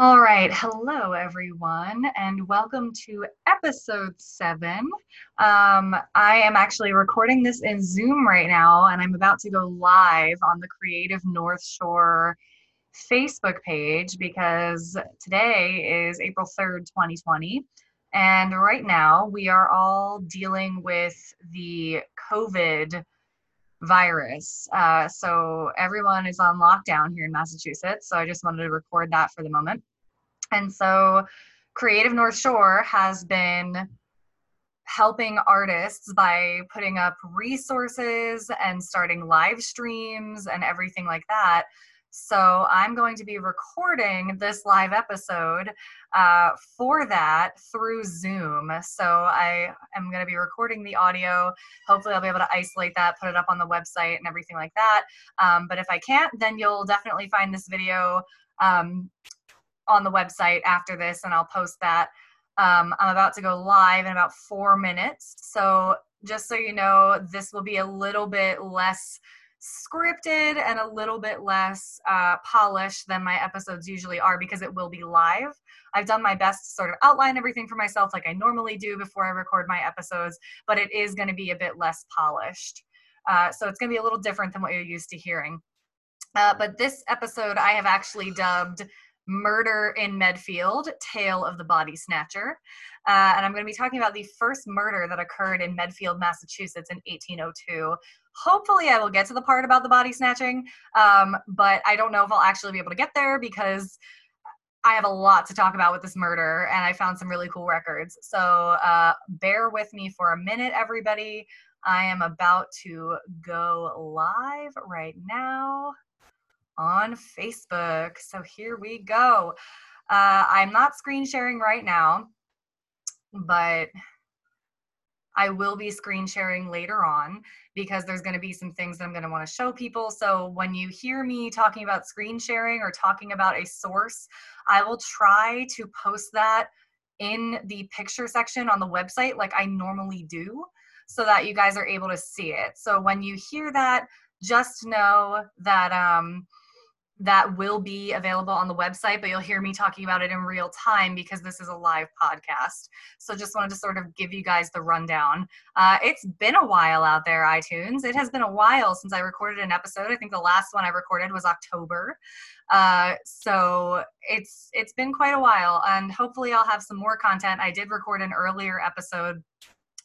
All right. Hello, everyone, and welcome to episode seven. Um, I am actually recording this in Zoom right now, and I'm about to go live on the Creative North Shore Facebook page because today is April 3rd, 2020. And right now, we are all dealing with the COVID virus. Uh, so everyone is on lockdown here in Massachusetts. So I just wanted to record that for the moment. And so Creative North Shore has been helping artists by putting up resources and starting live streams and everything like that. So I'm going to be recording this live episode uh, for that through Zoom. So I am going to be recording the audio. Hopefully, I'll be able to isolate that, put it up on the website, and everything like that. Um, but if I can't, then you'll definitely find this video um, on the website after this, and I'll post that. Um, I'm about to go live in about four minutes. So just so you know, this will be a little bit less scripted and a little bit less uh, polished than my episodes usually are because it will be live. I've done my best to sort of outline everything for myself like I normally do before I record my episodes, but it is going to be a bit less polished. Uh, so it's going to be a little different than what you're used to hearing. Uh, but this episode I have actually dubbed Murder in Medfield, Tale of the Body Snatcher. Uh, and I'm going to be talking about the first murder that occurred in Medfield, Massachusetts in 1802. Hopefully, I will get to the part about the body snatching, um, but I don't know if I'll actually be able to get there because I have a lot to talk about with this murder and I found some really cool records. So uh, bear with me for a minute, everybody. I am about to go live right now on Facebook. So here we go. Uh, I'm not screen sharing right now, but I will be screen sharing later on because there's going to be some things that I'm going to want to show people. So when you hear me talking about screen sharing or talking about a source, I will try to post that in the picture section on the website like I normally do so that you guys are able to see it. So when you hear that, just know that um, that will be available on the website, but you'll hear me talking about it in real time because this is a live podcast. So just wanted to sort of give you guys the rundown. Uh, it's been a while out there, iTunes. It has been a while since I recorded an episode. I think the last one I recorded was October. Uh, so it's it's been quite a while, and hopefully I'll have some more content. I did record an earlier episode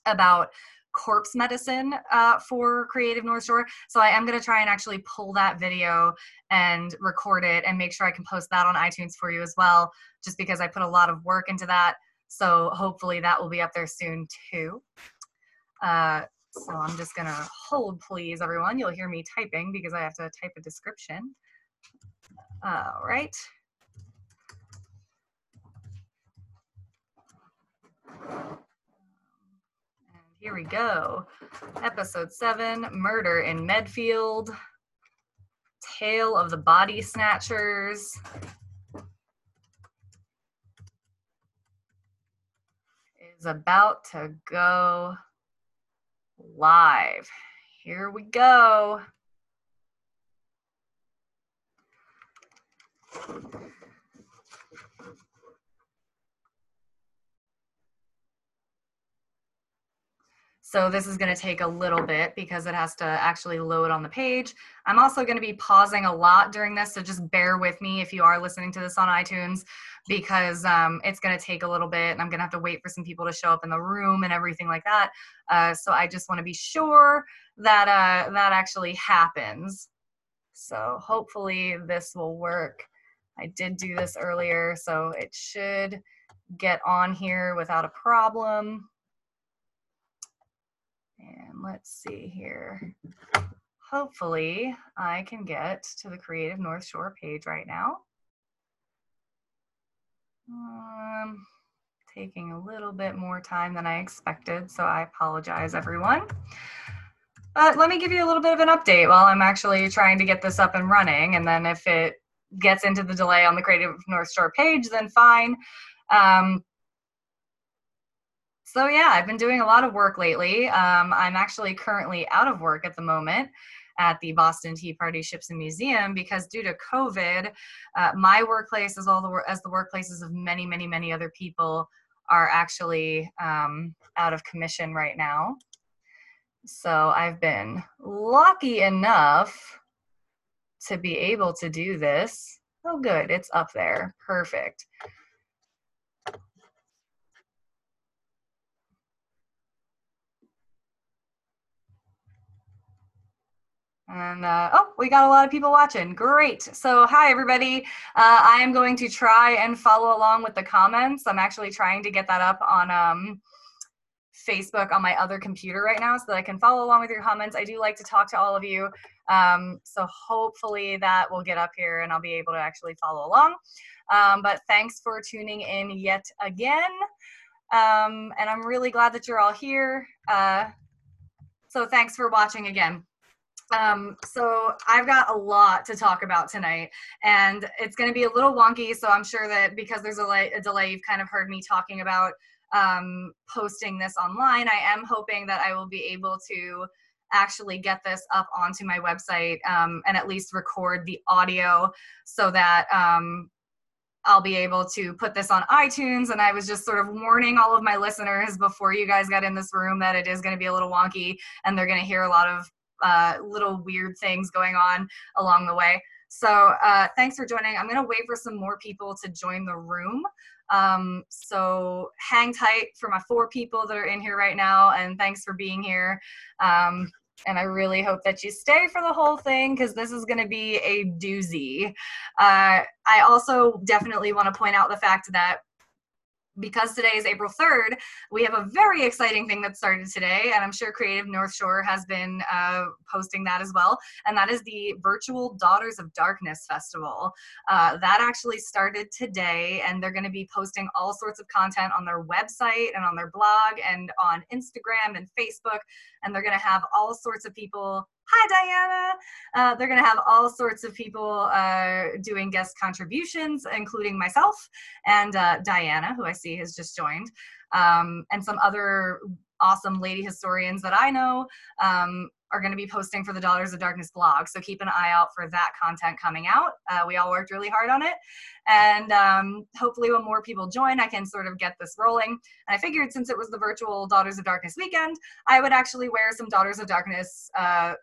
about corpse medicine uh, for Creative North Shore. So I am going to try and actually pull that video and record it and make sure I can post that on iTunes for you as well, just because I put a lot of work into that. So hopefully that will be up there soon too. Uh, so I'm just going to hold, please, everyone. You'll hear me typing because I have to type a description. All right. Here we go. Episode 7 Murder in Medfield. Tale of the Body Snatchers. Is about to go live. Here we go. So this is going to take a little bit because it has to actually load on the page. I'm also going to be pausing a lot during this, so just bear with me if you are listening to this on iTunes because um, it's going to take a little bit and I'm going to have to wait for some people to show up in the room and everything like that. Uh, so I just want to be sure that uh, that actually happens. So hopefully this will work. I did do this earlier, so it should get on here without a problem. And let's see here. Hopefully I can get to the Creative North Shore page right now. Um, taking a little bit more time than I expected, so I apologize everyone. But let me give you a little bit of an update while I'm actually trying to get this up and running. And then if it gets into the delay on the Creative North Shore page, then fine. Um, so yeah, I've been doing a lot of work lately. Um, I'm actually currently out of work at the moment. at the Boston Tea Party Ships and Museum because due to COVID, uh, my workplace as all the as the workplaces of many, many, many other people are actually um, out of commission right now. So I've been lucky enough to be able to do this. Oh, good, it's up there. Perfect. And uh, oh, we got a lot of people watching. Great. So, hi, everybody. Uh, I am going to try and follow along with the comments. I'm actually trying to get that up on um, Facebook on my other computer right now so that I can follow along with your comments. I do like to talk to all of you. Um, so, hopefully, that will get up here and I'll be able to actually follow along. Um, but thanks for tuning in yet again. Um, and I'm really glad that you're all here. Uh, so, thanks for watching again. Um, so I've got a lot to talk about tonight, and it's going to be a little wonky. So I'm sure that because there's a, a delay, you've kind of heard me talking about um, posting this online. I am hoping that I will be able to actually get this up onto my website um, and at least record the audio so that um, I'll be able to put this on iTunes. And I was just sort of warning all of my listeners before you guys got in this room that it is going to be a little wonky and they're going to hear a lot of uh, little weird things going on along the way. So uh, thanks for joining. I'm going to wait for some more people to join the room. Um, so hang tight for my four people that are in here right now, and thanks for being here. Um, and I really hope that you stay for the whole thing because this is going to be a doozy. Uh, I also definitely want to point out the fact that because today is April 3rd, we have a very exciting thing that started today, and I'm sure Creative North Shore has been uh, posting that as well, and that is the virtual Daughters of Darkness Festival. Uh, that actually started today, and they're going to be posting all sorts of content on their website and on their blog and on Instagram and Facebook, and they're going to have all sorts of people hi diana. Uh, they're going to have all sorts of people uh, doing guest contributions including myself and uh, diana who i see has just joined um, and some other awesome lady historians that i know um, are going to be posting for the daughters of darkness blog so keep an eye out for that content coming out. Uh, we all worked really hard on it. And um, hopefully when more people join i can sort of get this rolling. And i figured since it was the virtual daughters of darkness weekend i would actually wear some daughters of darkness uh,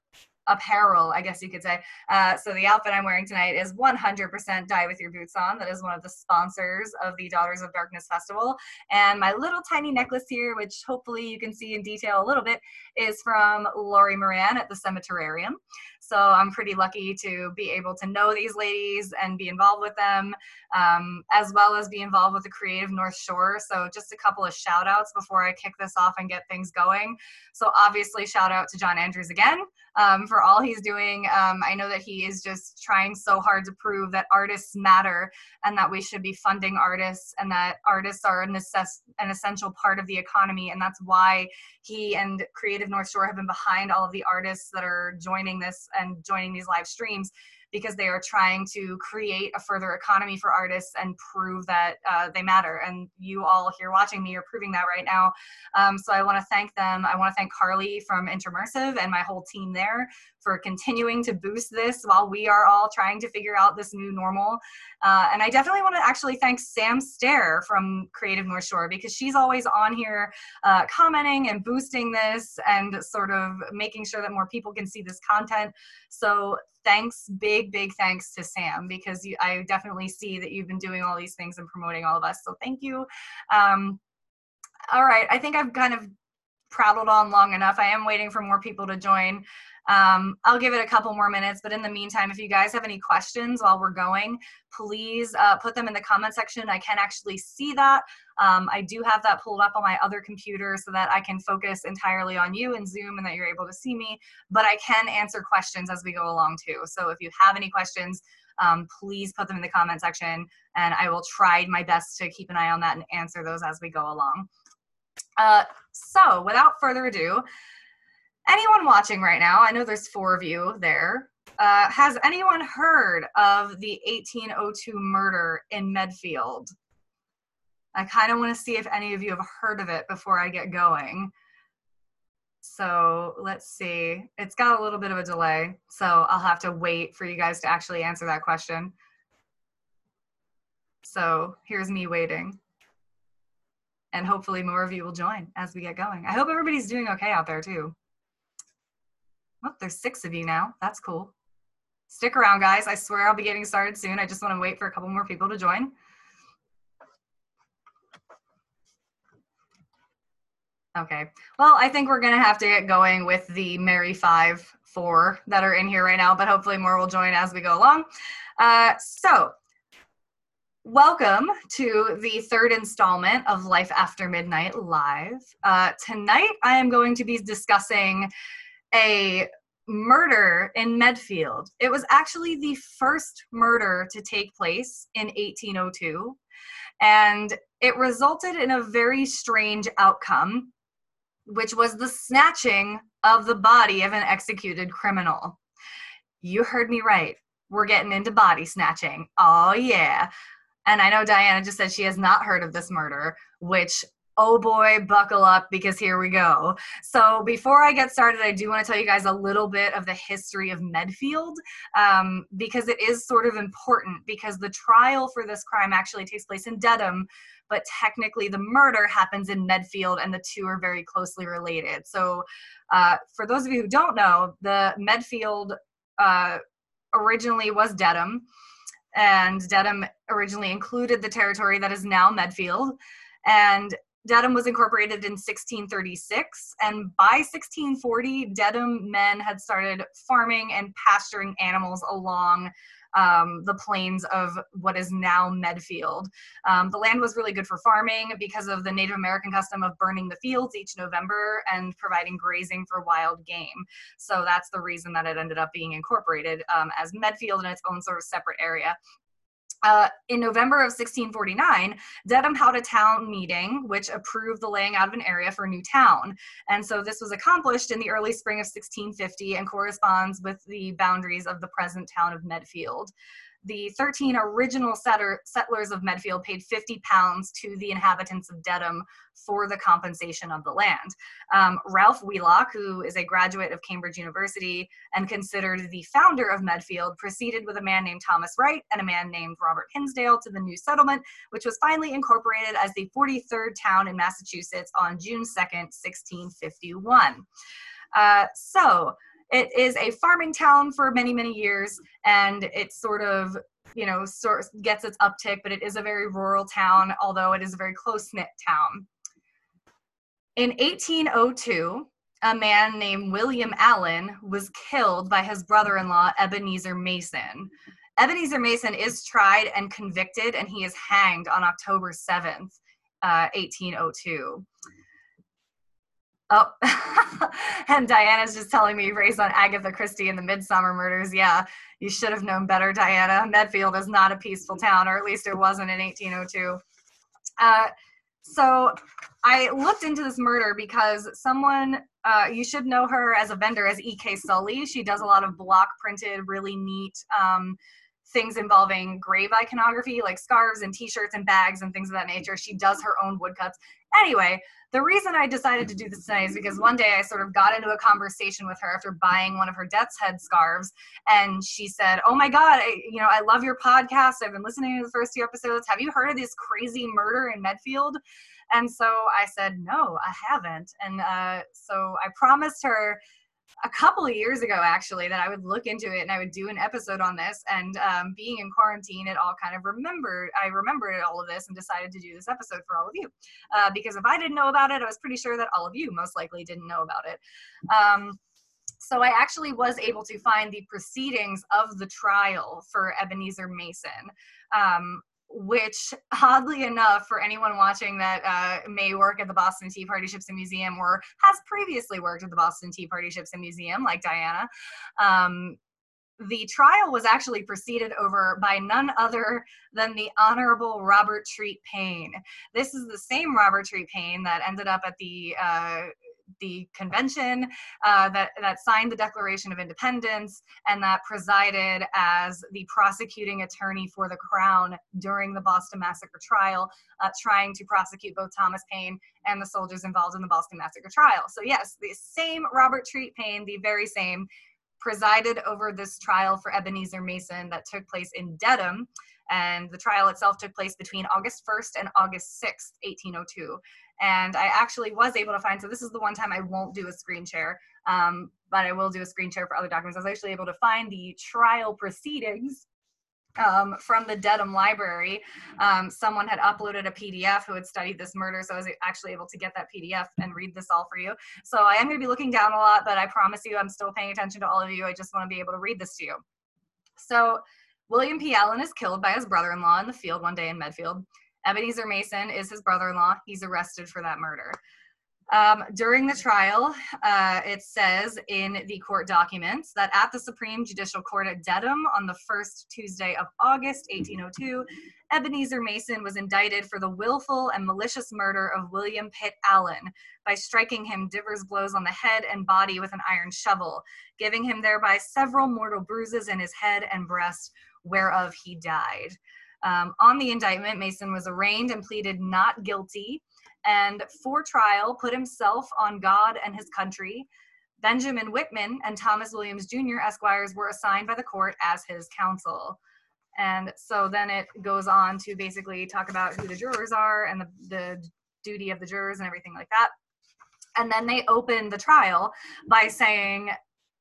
apparel, I guess you could say. Uh, so the outfit I'm wearing tonight is 100% Die With Your Boots On. That is one of the sponsors of the Daughters of Darkness Festival. And my little tiny necklace here, which hopefully you can see in detail a little bit, is from Lori Moran at the Cemeterarium. So I'm pretty lucky to be able to know these ladies and be involved with them, um, as well as be involved with the Creative North Shore. So just a couple of shout outs before I kick this off and get things going. So obviously, shout out to John Andrews again um, for all he's doing. Um, I know that he is just trying so hard to prove that artists matter and that we should be funding artists and that artists are an, necess- an essential part of the economy. And that's why he and Creative North Shore have been behind all of the artists that are joining this and joining these live streams because they are trying to create a further economy for artists and prove that uh, they matter. And you all here watching me are proving that right now. Um, so I want to thank them. I want to thank Carly from Intermersive and my whole team there for continuing to boost this while we are all trying to figure out this new normal. Uh, and I definitely want to actually thank Sam Stair from Creative North Shore because she's always on here uh, commenting and boosting this and sort of making sure that more people can see this content. So thanks, big, big thanks to Sam because you, I definitely see that you've been doing all these things and promoting all of us. So thank you. Um, all right, I think I've kind of prattled on long enough. I am waiting for more people to join. Um, I'll give it a couple more minutes, but in the meantime, if you guys have any questions while we're going, please uh, put them in the comment section. I can actually see that. Um, I do have that pulled up on my other computer so that I can focus entirely on you in Zoom and that you're able to see me, but I can answer questions as we go along too. So if you have any questions, um, please put them in the comment section and I will try my best to keep an eye on that and answer those as we go along. Uh, so without further ado, anyone watching right now, I know there's four of you there. Uh, has anyone heard of the 1802 murder in Medfield? I kind of want to see if any of you have heard of it before I get going. So let's see. It's got a little bit of a delay, so I'll have to wait for you guys to actually answer that question. So here's me waiting. And hopefully more of you will join as we get going. I hope everybody's doing okay out there too. Oh, there's six of you now. That's cool. Stick around, guys. I swear I'll be getting started soon. I just want to wait for a couple more people to join. Okay. Well, I think we're going to have to get going with the Merry Five, four that are in here right now, but hopefully more will join as we go along. Uh, so, welcome to the third installment of Life After Midnight Live. Uh, tonight, I am going to be discussing a murder in Medfield. It was actually the first murder to take place in 1802, and it resulted in a very strange outcome, which was the snatching of the body of an executed criminal. You heard me right. We're getting into body snatching. Oh, yeah. And I know Diana just said she has not heard of this murder, which oh boy, buckle up because here we go. So, before I get started, I do want to tell you guys a little bit of the history of Medfield um, because it is sort of important because the trial for this crime actually takes place in Dedham, but technically the murder happens in Medfield and the two are very closely related. So, uh, for those of you who don't know, the Medfield uh, originally was Dedham. And Dedham originally included the territory that is now Medfield. And Dedham was incorporated in 1636, and by 1640, Dedham men had started farming and pasturing animals along um, the plains of what is now Medfield. Um, the land was really good for farming because of the Native American custom of burning the fields each November and providing grazing for wild game. So that's the reason that it ended up being incorporated um, as Medfield in its own sort of separate area. Uh, in November of 1649, Dedham held a town meeting which approved the laying out of an area for a new town. And so this was accomplished in the early spring of 1650 and corresponds with the boundaries of the present town of Medfield the 13 original setter, settlers of Medfield paid 50 pounds to the inhabitants of Dedham for the compensation of the land. Um, Ralph Wheelock, who is a graduate of Cambridge University and considered the founder of Medfield, proceeded with a man named Thomas Wright and a man named Robert Hinsdale to the new settlement, which was finally incorporated as the 43rd town in Massachusetts on June 2nd, 1651. Uh, so, it is a farming town for many many years and it sort of you know sort gets its uptick but it is a very rural town although it is a very close knit town. In 1802 a man named william allen was killed by his brother-in-law ebenezer mason. Ebenezer mason is tried and convicted and he is hanged on october 7th uh, 1802 Oh, and Diana's just telling me raised on Agatha Christie and the Midsomer Murders. Yeah, you should have known better, Diana. Medfield is not a peaceful town, or at least it wasn't in 1802. Uh, so I looked into this murder because someone, uh, you should know her as a vendor as E.K. Sully. She does a lot of block printed, really neat um, things involving grave iconography, like scarves and t-shirts and bags and things of that nature. She does her own woodcuts. Anyway, the reason I decided to do this tonight is because one day I sort of got into a conversation with her after buying one of her death's head scarves, and she said, "Oh my God, I, you know, I love your podcast. I've been listening to the first two episodes. Have you heard of this crazy murder in Medfield?" And so I said, "No, I haven't." And uh, so I promised her a couple of years ago actually that I would look into it and I would do an episode on this. And um, being in quarantine, it all kind of remembered. I remembered all of this and decided to do this episode for all of you uh, because if I didn't know about it, I was pretty sure that all of you most likely didn't know about it. Um, so I actually was able to find the proceedings of the trial for Ebenezer Mason. Um, which oddly enough for anyone watching that uh, may work at the boston tea party ships and museum or has previously worked at the boston tea party ships and museum like diana um, the trial was actually preceded over by none other than the honorable robert treat paine this is the same robert treat paine that ended up at the uh, the convention uh, that, that signed the Declaration of Independence and that presided as the prosecuting attorney for the Crown during the Boston Massacre trial, uh, trying to prosecute both Thomas Paine and the soldiers involved in the Boston Massacre trial. So, yes, the same Robert Treat Paine, the very same, presided over this trial for Ebenezer Mason that took place in Dedham. And the trial itself took place between August 1st and August 6th, 1802. And I actually was able to find, so this is the one time I won't do a screen share, um, but I will do a screen share for other documents. I was actually able to find the trial proceedings um, from the Dedham Library. Um, someone had uploaded a PDF who had studied this murder, so I was actually able to get that PDF and read this all for you. So I am going to be looking down a lot, but I promise you I'm still paying attention to all of you. I just want to be able to read this to you. So William P. Allen is killed by his brother-in-law in the field one day in Medfield. Ebenezer Mason is his brother-in-law. He's arrested for that murder. Um, during the trial, uh, it says in the court documents that at the Supreme Judicial Court at Dedham on the first Tuesday of August 1802, Ebenezer Mason was indicted for the willful and malicious murder of William Pitt Allen by striking him divers blows on the head and body with an iron shovel, giving him thereby several mortal bruises in his head and breast, whereof he died. Um, on the indictment, Mason was arraigned and pleaded not guilty, and for trial put himself on God and his country. Benjamin Whitman and Thomas Williams Jr. Esquires were assigned by the court as his counsel. And so then it goes on to basically talk about who the jurors are and the, the duty of the jurors and everything like that. And then they open the trial by saying,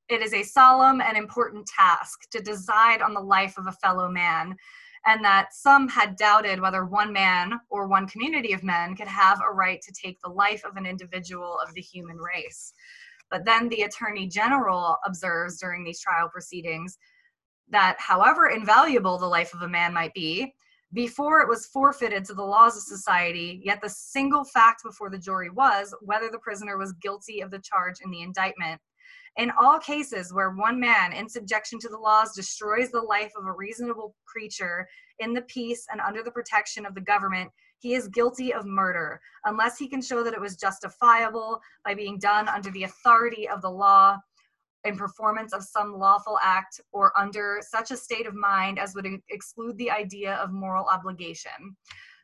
it is a solemn and important task to decide on the life of a fellow man and that some had doubted whether one man or one community of men could have a right to take the life of an individual of the human race. But then the Attorney General observes during these trial proceedings that however invaluable the life of a man might be, before it was forfeited to the laws of society, yet the single fact before the jury was whether the prisoner was guilty of the charge in the indictment in all cases where one man, in subjection to the laws, destroys the life of a reasonable creature in the peace and under the protection of the government, he is guilty of murder, unless he can show that it was justifiable by being done under the authority of the law in performance of some lawful act or under such a state of mind as would exclude the idea of moral obligation.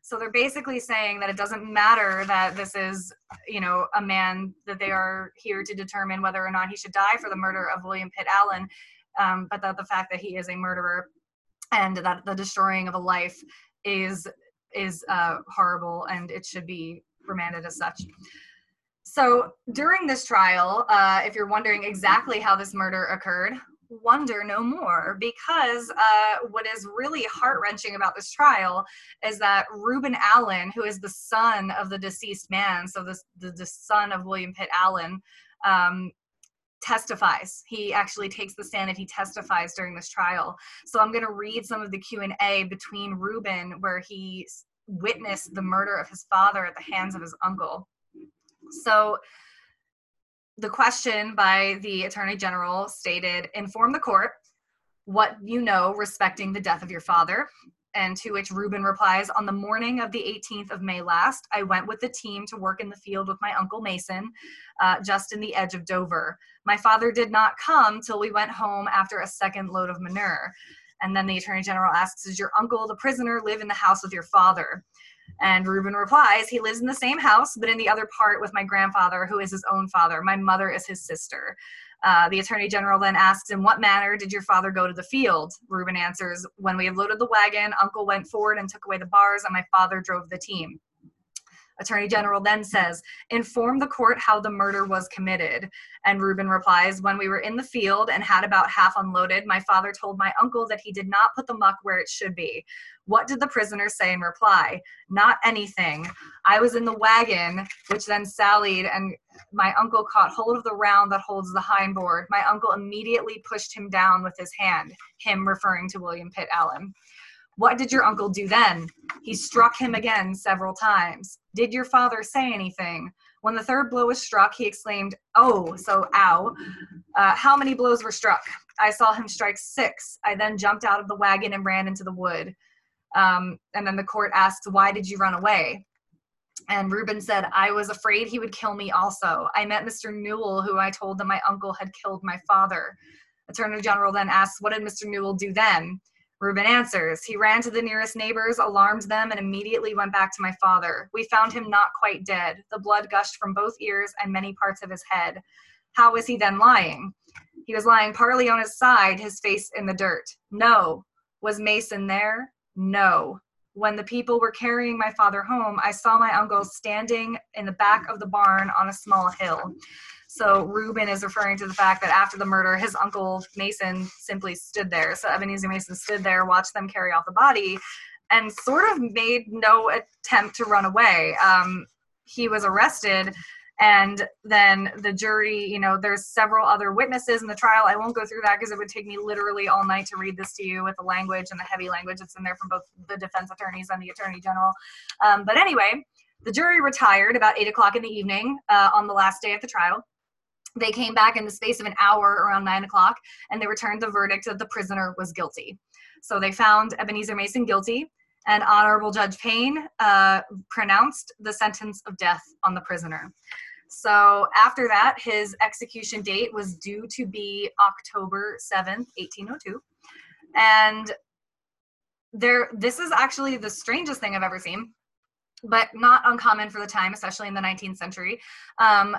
So they're basically saying that it doesn't matter that this is, you know, a man that they are here to determine whether or not he should die for the murder of William Pitt Allen, um, but that the fact that he is a murderer and that the destroying of a life is is uh, horrible and it should be remanded as such. So during this trial, uh, if you're wondering exactly how this murder occurred, wonder no more because uh, what is really heart wrenching about this trial is that Reuben Allen, who is the son of the deceased man, so the, the son of William Pitt Allen, um, testifies. He actually takes the stand and he testifies during this trial. So I'm going to read some of the Q&A between Reuben where he witnessed the murder of his father at the hands of his uncle. So the question by the attorney general stated inform the court what you know respecting the death of your father and to which Reuben replies, On the morning of the 18th of May last, I went with the team to work in the field with my uncle Mason, uh, just in the edge of Dover. My father did not come till we went home after a second load of manure. And then the attorney general asks, Does your uncle, the prisoner, live in the house with your father? And Reuben replies, He lives in the same house, but in the other part with my grandfather, who is his own father. My mother is his sister. Uh, the attorney general then asks, In what manner did your father go to the field? Reuben answers, When we had loaded the wagon, uncle went forward and took away the bars, and my father drove the team. Attorney General then says, Inform the court how the murder was committed. And Reuben replies, When we were in the field and had about half unloaded, my father told my uncle that he did not put the muck where it should be. What did the prisoner say in reply? Not anything. I was in the wagon, which then sallied, and my uncle caught hold of the round that holds the hindboard. My uncle immediately pushed him down with his hand, him referring to William Pitt Allen. What did your uncle do then? He struck him again several times. Did your father say anything? When the third blow was struck, he exclaimed, Oh, so ow. Uh, how many blows were struck? I saw him strike six. I then jumped out of the wagon and ran into the wood. Um, and then the court asked, Why did you run away? And Reuben said, I was afraid he would kill me also. I met Mr. Newell, who I told that my uncle had killed my father. Attorney General then asked, What did Mr. Newell do then? Reuben answers, He ran to the nearest neighbors, alarmed them, and immediately went back to my father. We found him not quite dead. The blood gushed from both ears and many parts of his head. How was he then lying? He was lying partly on his side, his face in the dirt. No. Was Mason there? No. When the people were carrying my father home, I saw my uncle standing in the back of the barn on a small hill. So Reuben is referring to the fact that after the murder, his uncle Mason simply stood there. So Ebenezer Mason stood there, watched them carry off the body, and sort of made no attempt to run away. Um, he was arrested and then the jury you know there's several other witnesses in the trial i won't go through that because it would take me literally all night to read this to you with the language and the heavy language that's in there from both the defense attorneys and the attorney general um, but anyway the jury retired about 8 o'clock in the evening uh, on the last day of the trial they came back in the space of an hour around 9 o'clock and they returned the verdict that the prisoner was guilty so they found ebenezer mason guilty and honorable judge paine uh, pronounced the sentence of death on the prisoner so after that, his execution date was due to be October 7th, 1802. And there this is actually the strangest thing I've ever seen, but not uncommon for the time, especially in the 19th century. Um,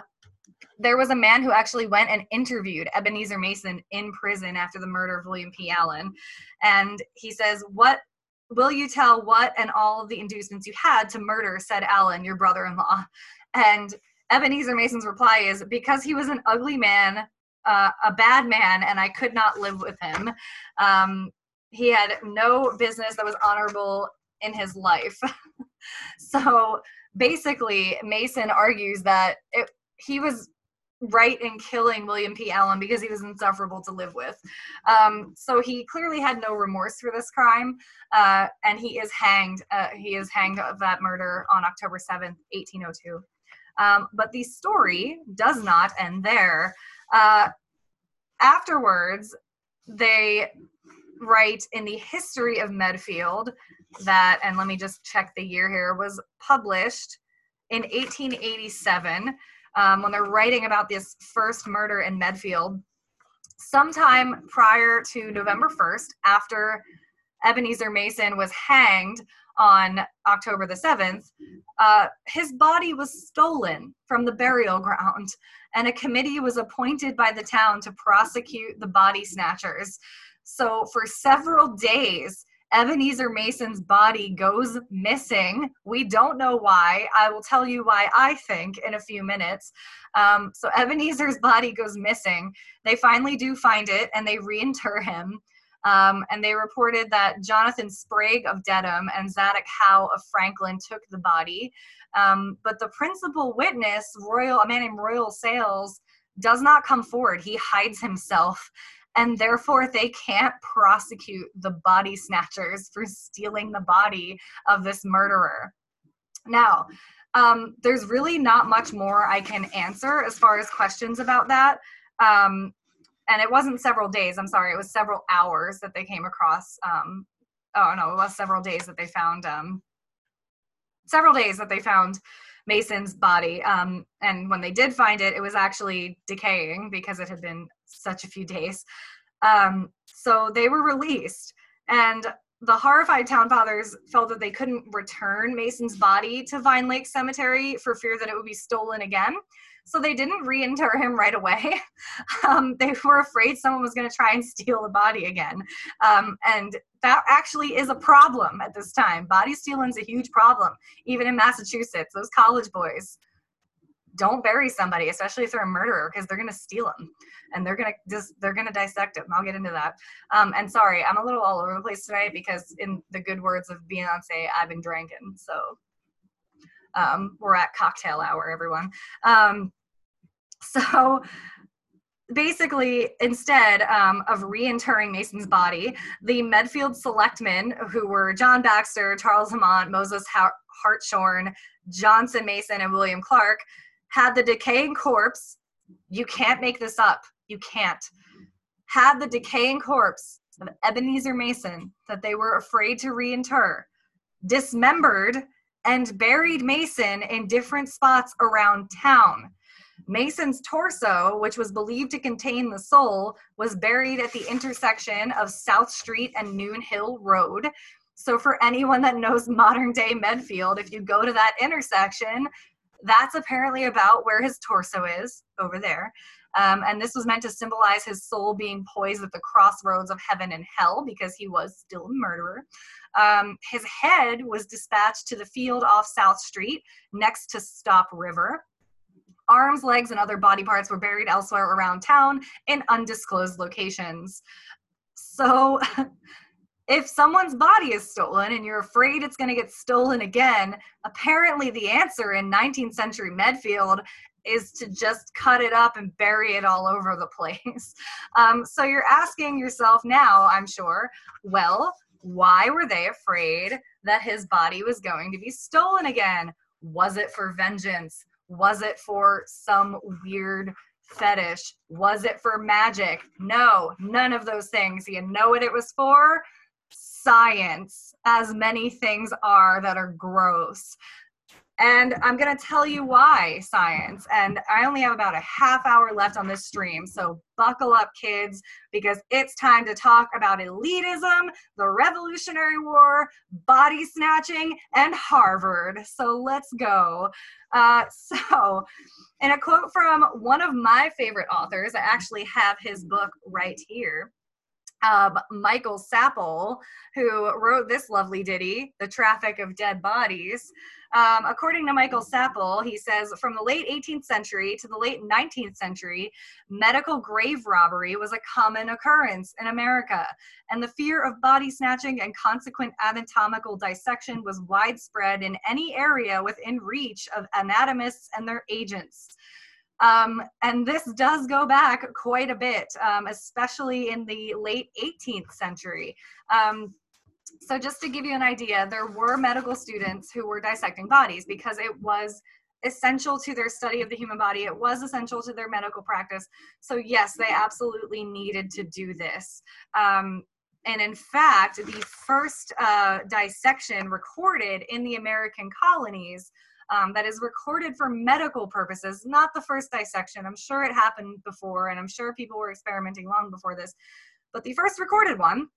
there was a man who actually went and interviewed Ebenezer Mason in prison after the murder of William P. Allen. And he says, What will you tell what and all the inducements you had to murder said Allen, your brother in law? And Ebenezer Mason's reply is because he was an ugly man, uh, a bad man, and I could not live with him. Um, he had no business that was honorable in his life. so basically, Mason argues that it, he was right in killing William P. Allen because he was insufferable to live with. Um, so he clearly had no remorse for this crime, uh, and he is hanged. Uh, he is hanged of that murder on October 7th, 1802. Um, but the story does not end there. Uh, afterwards, they write in the history of Medfield that, and let me just check the year here, was published in 1887 um, when they're writing about this first murder in Medfield. Sometime prior to November 1st, after Ebenezer Mason was hanged on October the 7th, uh, his body was stolen from the burial ground, and a committee was appointed by the town to prosecute the body snatchers. So, for several days, Ebenezer Mason's body goes missing. We don't know why. I will tell you why I think in a few minutes. Um, so, Ebenezer's body goes missing. They finally do find it and they reinter him. Um, and they reported that Jonathan Sprague of Dedham and Zadok Howe of Franklin took the body. Um, but the principal witness, Royal, a man named Royal Sales, does not come forward. He hides himself. And therefore, they can't prosecute the body snatchers for stealing the body of this murderer. Now, um, there's really not much more I can answer as far as questions about that. Um, and it wasn't several days. I'm sorry, it was several hours that they came across. Um, oh no, it was several days that they found. Um, several days that they found Mason's body. Um, and when they did find it, it was actually decaying because it had been such a few days. Um, so they were released, and the horrified town fathers felt that they couldn't return Mason's body to Vine Lake Cemetery for fear that it would be stolen again. So they didn't reinter him right away. Um, they were afraid someone was going to try and steal the body again. Um, and that actually is a problem at this time. Body stealing is a huge problem, even in Massachusetts. Those college boys don't bury somebody, especially if they're a murderer, because they're going to steal them and they're going to just they're to dissect them. I'll get into that. Um, and sorry, I'm a little all over the place tonight because, in the good words of Beyonce, I've been drinking. So um, we're at cocktail hour, everyone. Um, so basically, instead um, of reinterring Mason's body, the Medfield selectmen, who were John Baxter, Charles Lamont, Moses Hartshorn, Johnson Mason, and William Clark, had the decaying corpse. You can't make this up. You can't. Had the decaying corpse of Ebenezer Mason that they were afraid to reinter dismembered and buried Mason in different spots around town. Mason's torso, which was believed to contain the soul, was buried at the intersection of South Street and Noon Hill Road. So, for anyone that knows modern day Medfield, if you go to that intersection, that's apparently about where his torso is over there. Um, and this was meant to symbolize his soul being poised at the crossroads of heaven and hell because he was still a murderer. Um, his head was dispatched to the field off South Street next to Stop River. Arms, legs, and other body parts were buried elsewhere around town in undisclosed locations. So, if someone's body is stolen and you're afraid it's going to get stolen again, apparently the answer in 19th century Medfield is to just cut it up and bury it all over the place. Um, so you're asking yourself now, I'm sure, well, why were they afraid that his body was going to be stolen again? Was it for vengeance? Was it for some weird fetish? Was it for magic? No, none of those things. You know what it was for? Science, as many things are that are gross. And I'm going to tell you why science. And I only have about a half hour left on this stream. So buckle up, kids, because it's time to talk about elitism, the Revolutionary War, body snatching, and Harvard. So let's go. Uh, so, in a quote from one of my favorite authors, I actually have his book right here um, Michael Sappol, who wrote this lovely ditty, The Traffic of Dead Bodies. Um, according to Michael Sappol, he says from the late 18th century to the late 19th century, medical grave robbery was a common occurrence in America, and the fear of body snatching and consequent anatomical dissection was widespread in any area within reach of anatomists and their agents. Um, and this does go back quite a bit, um, especially in the late 18th century. Um, so just to give you an idea, there were medical students who were dissecting bodies because it was essential to their study of the human body. It was essential to their medical practice. So yes, they absolutely needed to do this. Um, and in fact, the first uh, dissection recorded in the American colonies um, that is recorded for medical purposes, not the first dissection. I'm sure it happened before, and I'm sure people were experimenting long before this. But the first recorded one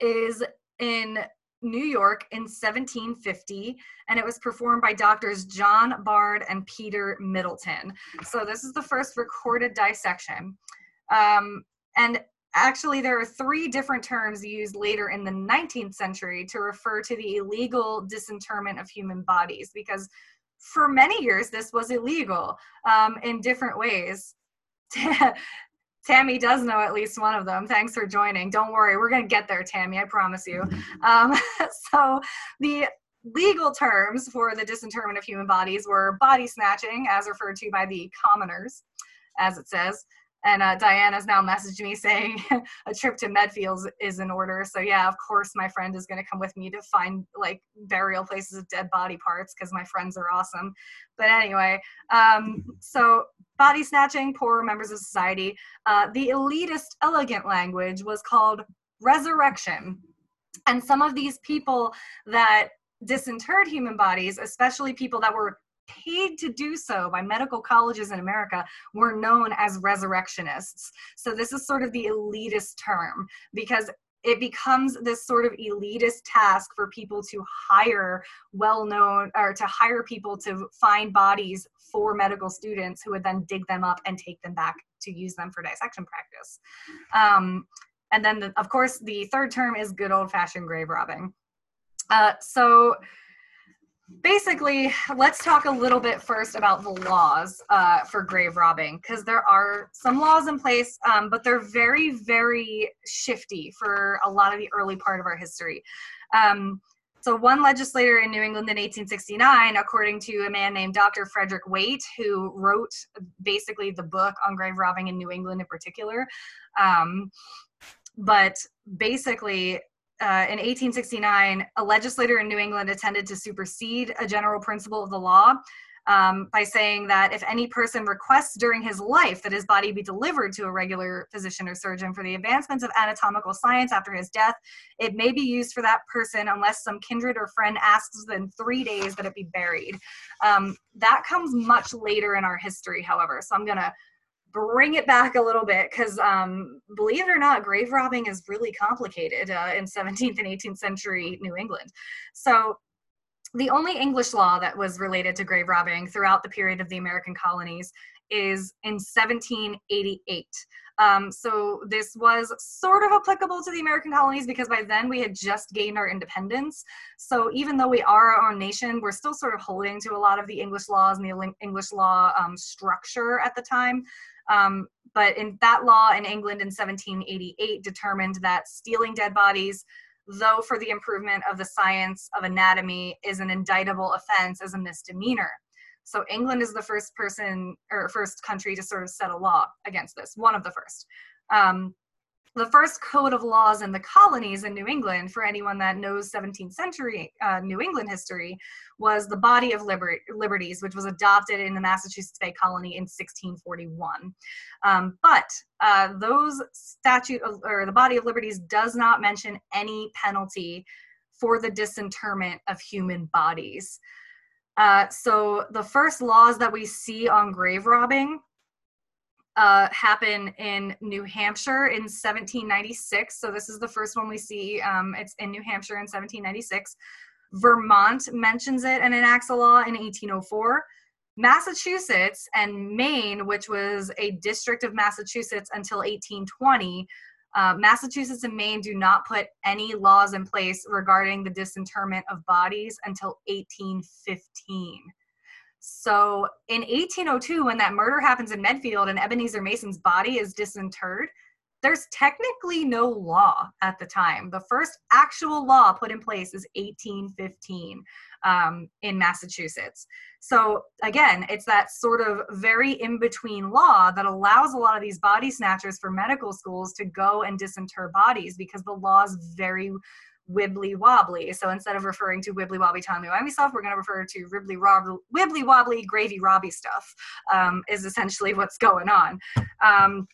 is in New York in 1750, and it was performed by doctors John Bard and Peter Middleton. So this is the first recorded dissection. Um, and actually, there are three different terms used later in the 19th century to refer to the illegal disinterment of human bodies, because for many years this was illegal um, in different ways. Tammy does know at least one of them. Thanks for joining. Don't worry, we're going to get there, Tammy, I promise you. Um, so, the legal terms for the disinterment of human bodies were body snatching, as referred to by the commoners, as it says, and uh, Diana's now messaged me saying a trip to Medfields is in order. So yeah, of course my friend is going to come with me to find like burial places of dead body parts because my friends are awesome. But anyway, um, so body snatching, poor members of society. Uh, the elitist, elegant language was called resurrection. And some of these people that disinterred human bodies, especially people that were paid to do so by medical colleges in America were known as resurrectionists. So this is sort of the elitist term because it becomes this sort of elitist task for people to hire well known or to hire people to find bodies for medical students who would then dig them up and take them back to use them for dissection practice. Um, and then, the, of course, the third term is good old fashioned grave robbing. Uh, so basically, let's talk a little bit first about the laws uh, for grave robbing, because there are some laws in place, um, but they're very, very shifty for a lot of the early part of our history. Um, so, one legislator in New England in 1869, according to a man named Dr. Frederick Waite, who wrote basically the book on grave robbing in New England in particular. Um, but basically, uh, in 1869, a legislator in New England attended to supersede a general principle of the law. um, by saying that if any person requests during his life that his body be delivered to a regular physician or surgeon for the advancements of anatomical science after his death, it may be used for that person unless some kindred or friend asks within three days that it be buried. Um, that comes much later in our history, however. So I'm going to bring it back a little bit because um, believe it or not grave robbing is really complicated uh, in 17th and 18th century new england so the only English law that was related to grave robbing throughout the period of the American colonies is in 1788. Um, so this was sort of applicable to the American colonies because by then we had just gained our independence. So even though we are our own nation, we're still sort of holding to a lot of the English laws and the English law um, structure at the time. Um, but in that law in England in 1788 determined that stealing dead bodies though for the improvement of the science of anatomy is an indictable offense as a misdemeanor. So England is the first person or first country to sort of set a law against this, one of the first. Um, the first code of laws in the colonies in New England, for anyone that knows 17th century uh, New England history, was the Body of Liber- Liberties, which was adopted in the Massachusetts Bay Colony in 1641. Um, but uh, those statute or the Body of Liberties does not mention any penalty for the disinterment of human bodies. Uh, so the first laws that we see on grave robbing uh, happen in New Hampshire in 1796. So this is the first one we see. Um, it's in New Hampshire in 1796. Vermont mentions it and enacts a law in 1804. Massachusetts and Maine, which was a district of Massachusetts until 1820, uh, Massachusetts and Maine do not put any laws in place regarding the disinterment of bodies until 1815. So in 1802, when that murder happens in Medfield and Ebenezer Mason's body is disinterred, there's technically no law at the time. The first actual law put in place is 1815 um, in Massachusetts. So again, it's that sort of very in between law that allows a lot of these body snatchers for medical schools to go and disinter bodies because the law is very wibbly wobbly. So instead of referring to wibbly wobbly timey wimey stuff, we're going to refer to wibbly wobbly, gravy robby stuff. Um, is essentially what's going on. Um,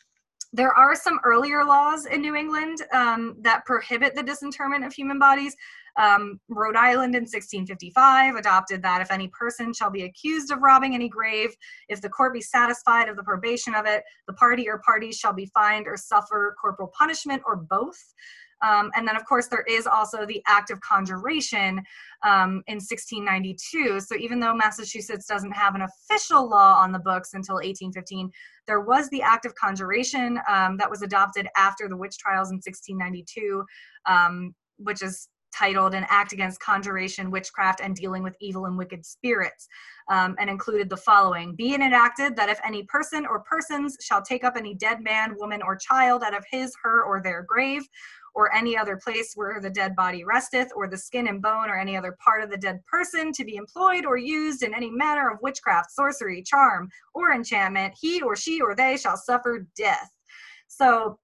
there are some earlier laws in New England um, that prohibit the disinterment of human bodies. Um, Rhode Island in 1655 adopted that if any person shall be accused of robbing any grave, if the court be satisfied of the probation of it, the party or parties shall be fined or suffer corporal punishment or both. Um, and then, of course, there is also the Act of Conjuration um, in 1692. So even though Massachusetts doesn't have an official law on the books until 1815, there was the Act of Conjuration um, that was adopted after the witch trials in 1692, um, which is titled An Act Against Conjuration, Witchcraft, and Dealing with Evil and Wicked Spirits, um, and included the following Be it enacted that if any person or persons shall take up any dead man, woman, or child out of his, her, or their grave, or any other place where the dead body resteth, or the skin and bone, or any other part of the dead person, to be employed or used in any manner of witchcraft, sorcery, charm, or enchantment, he or she or they shall suffer death. So,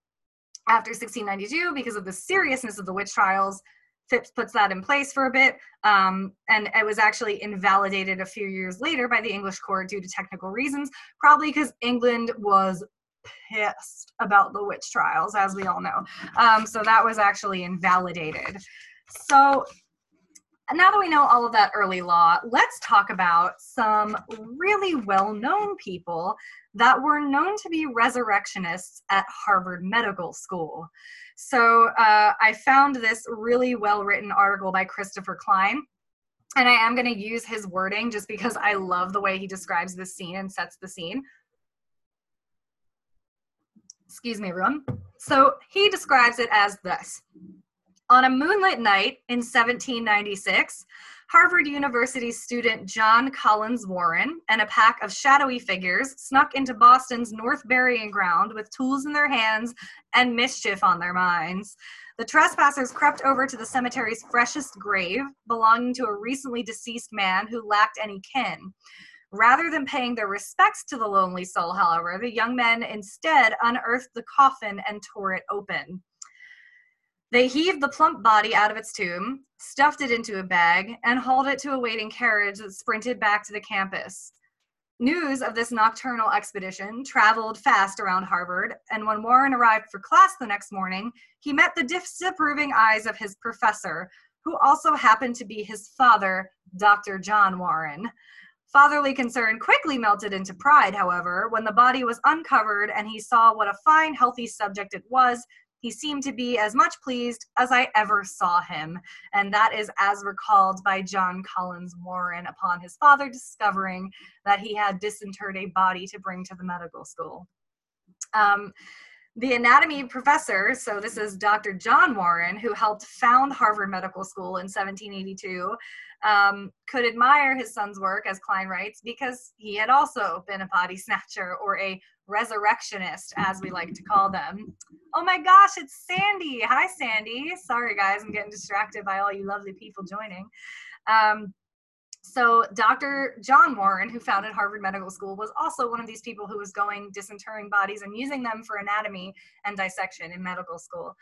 after 1692, because of the seriousness of the witch trials, Phips puts that in place for a bit, um, and it was actually invalidated a few years later by the English court due to technical reasons, probably because England was pissed about the witch trials, as we all know. Um, so that was actually invalidated. So now that we know all of that early law, let's talk about some really well known people that were known to be resurrectionists at Harvard Medical School. So uh, I found this really well written article by Christopher Klein. And I am going to use his wording just because I love the way he describes this scene and sets the scene excuse me, everyone. So he describes it as this. On a moonlit night in 1796, Harvard University student John Collins Warren and a pack of shadowy figures snuck into Boston's North Burying Ground with tools in their hands and mischief on their minds. The trespassers crept over to the cemetery's freshest grave, belonging to a recently deceased man who lacked any kin. Rather than paying their respects to the lonely soul, however, the young men instead unearthed the coffin and tore it open. They heaved the plump body out of its tomb, stuffed it into a bag, and hauled it to a waiting carriage that sprinted back to the campus. News of this nocturnal expedition traveled fast around Harvard, and when Warren arrived for class the next morning, he met the disapproving eyes of his professor, who also happened to be his father, Dr. John Warren. Fatherly concern quickly melted into pride, however, when the body was uncovered and he saw what a fine, healthy subject it was. He seemed to be as much pleased as I ever saw him. And that is as recalled by John Collins Warren upon his father discovering that he had disinterred a body to bring to the medical school. Um, the anatomy professor, so this is Dr. John Warren, who helped found Harvard Medical School in 1782, um, could admire his son's work, as Klein writes, because he had also been a body snatcher or a resurrectionist, as we like to call them. Oh my gosh, it's Sandy. Hi, Sandy. Sorry, guys, I'm getting distracted by all you lovely people joining. Um, so Dr. John Warren, who founded Harvard Medical School, was also one of these people who was going disinterring bodies and using them for anatomy and dissection in medical school.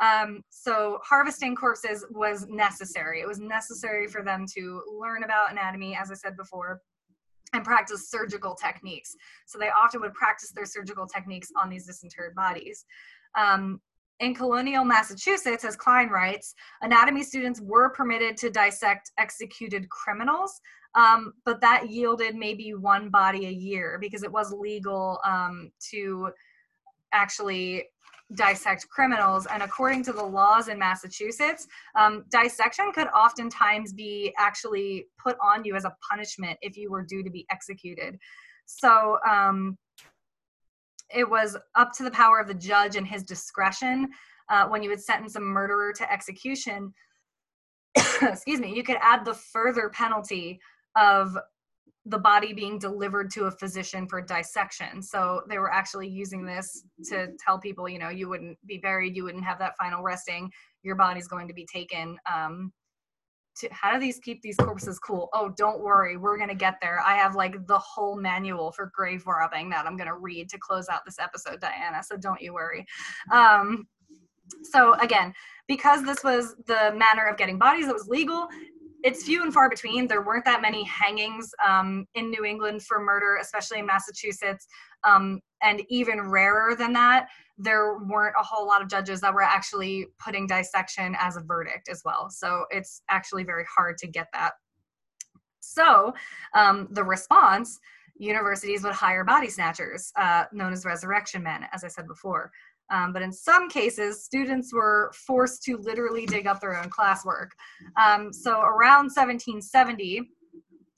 Um, so harvesting corpses was necessary. It was necessary for them to learn about anatomy, as I said before, and practice surgical techniques. So they often would practice their surgical techniques on these disinterred bodies. Um, in colonial Massachusetts, as Klein writes, anatomy students were permitted to dissect executed criminals, um, but that yielded maybe one body a year because it was legal um, to actually dissect criminals. And according to the laws in Massachusetts, um, dissection could oftentimes be actually put on you as a punishment if you were due to be executed. So um, it was up to the power of the judge and his discretion uh, when you would sentence a murderer to execution. excuse me, you could add the further penalty of the body being delivered to a physician for dissection. So they were actually using this to tell people, you know, you wouldn't be buried, you wouldn't have that final resting. Your body's going to be taken. Um, to, how do these keep these corpses cool? Oh, don't worry, we're gonna get there. I have like the whole manual for grave robbing that I'm gonna read to close out this episode, Diana. So don't you worry. Um, so again, because this was the manner of getting bodies that was legal, it's few and far between. There weren't that many hangings um, in New England for murder, especially in Massachusetts. Um, and even rarer than that, there weren't a whole lot of judges that were actually putting dissection as a verdict as well. So it's actually very hard to get that. So um, the response universities would hire body snatchers, uh, known as resurrection men, as I said before. Um, but in some cases, students were forced to literally dig up their own classwork. Um, so around 1770,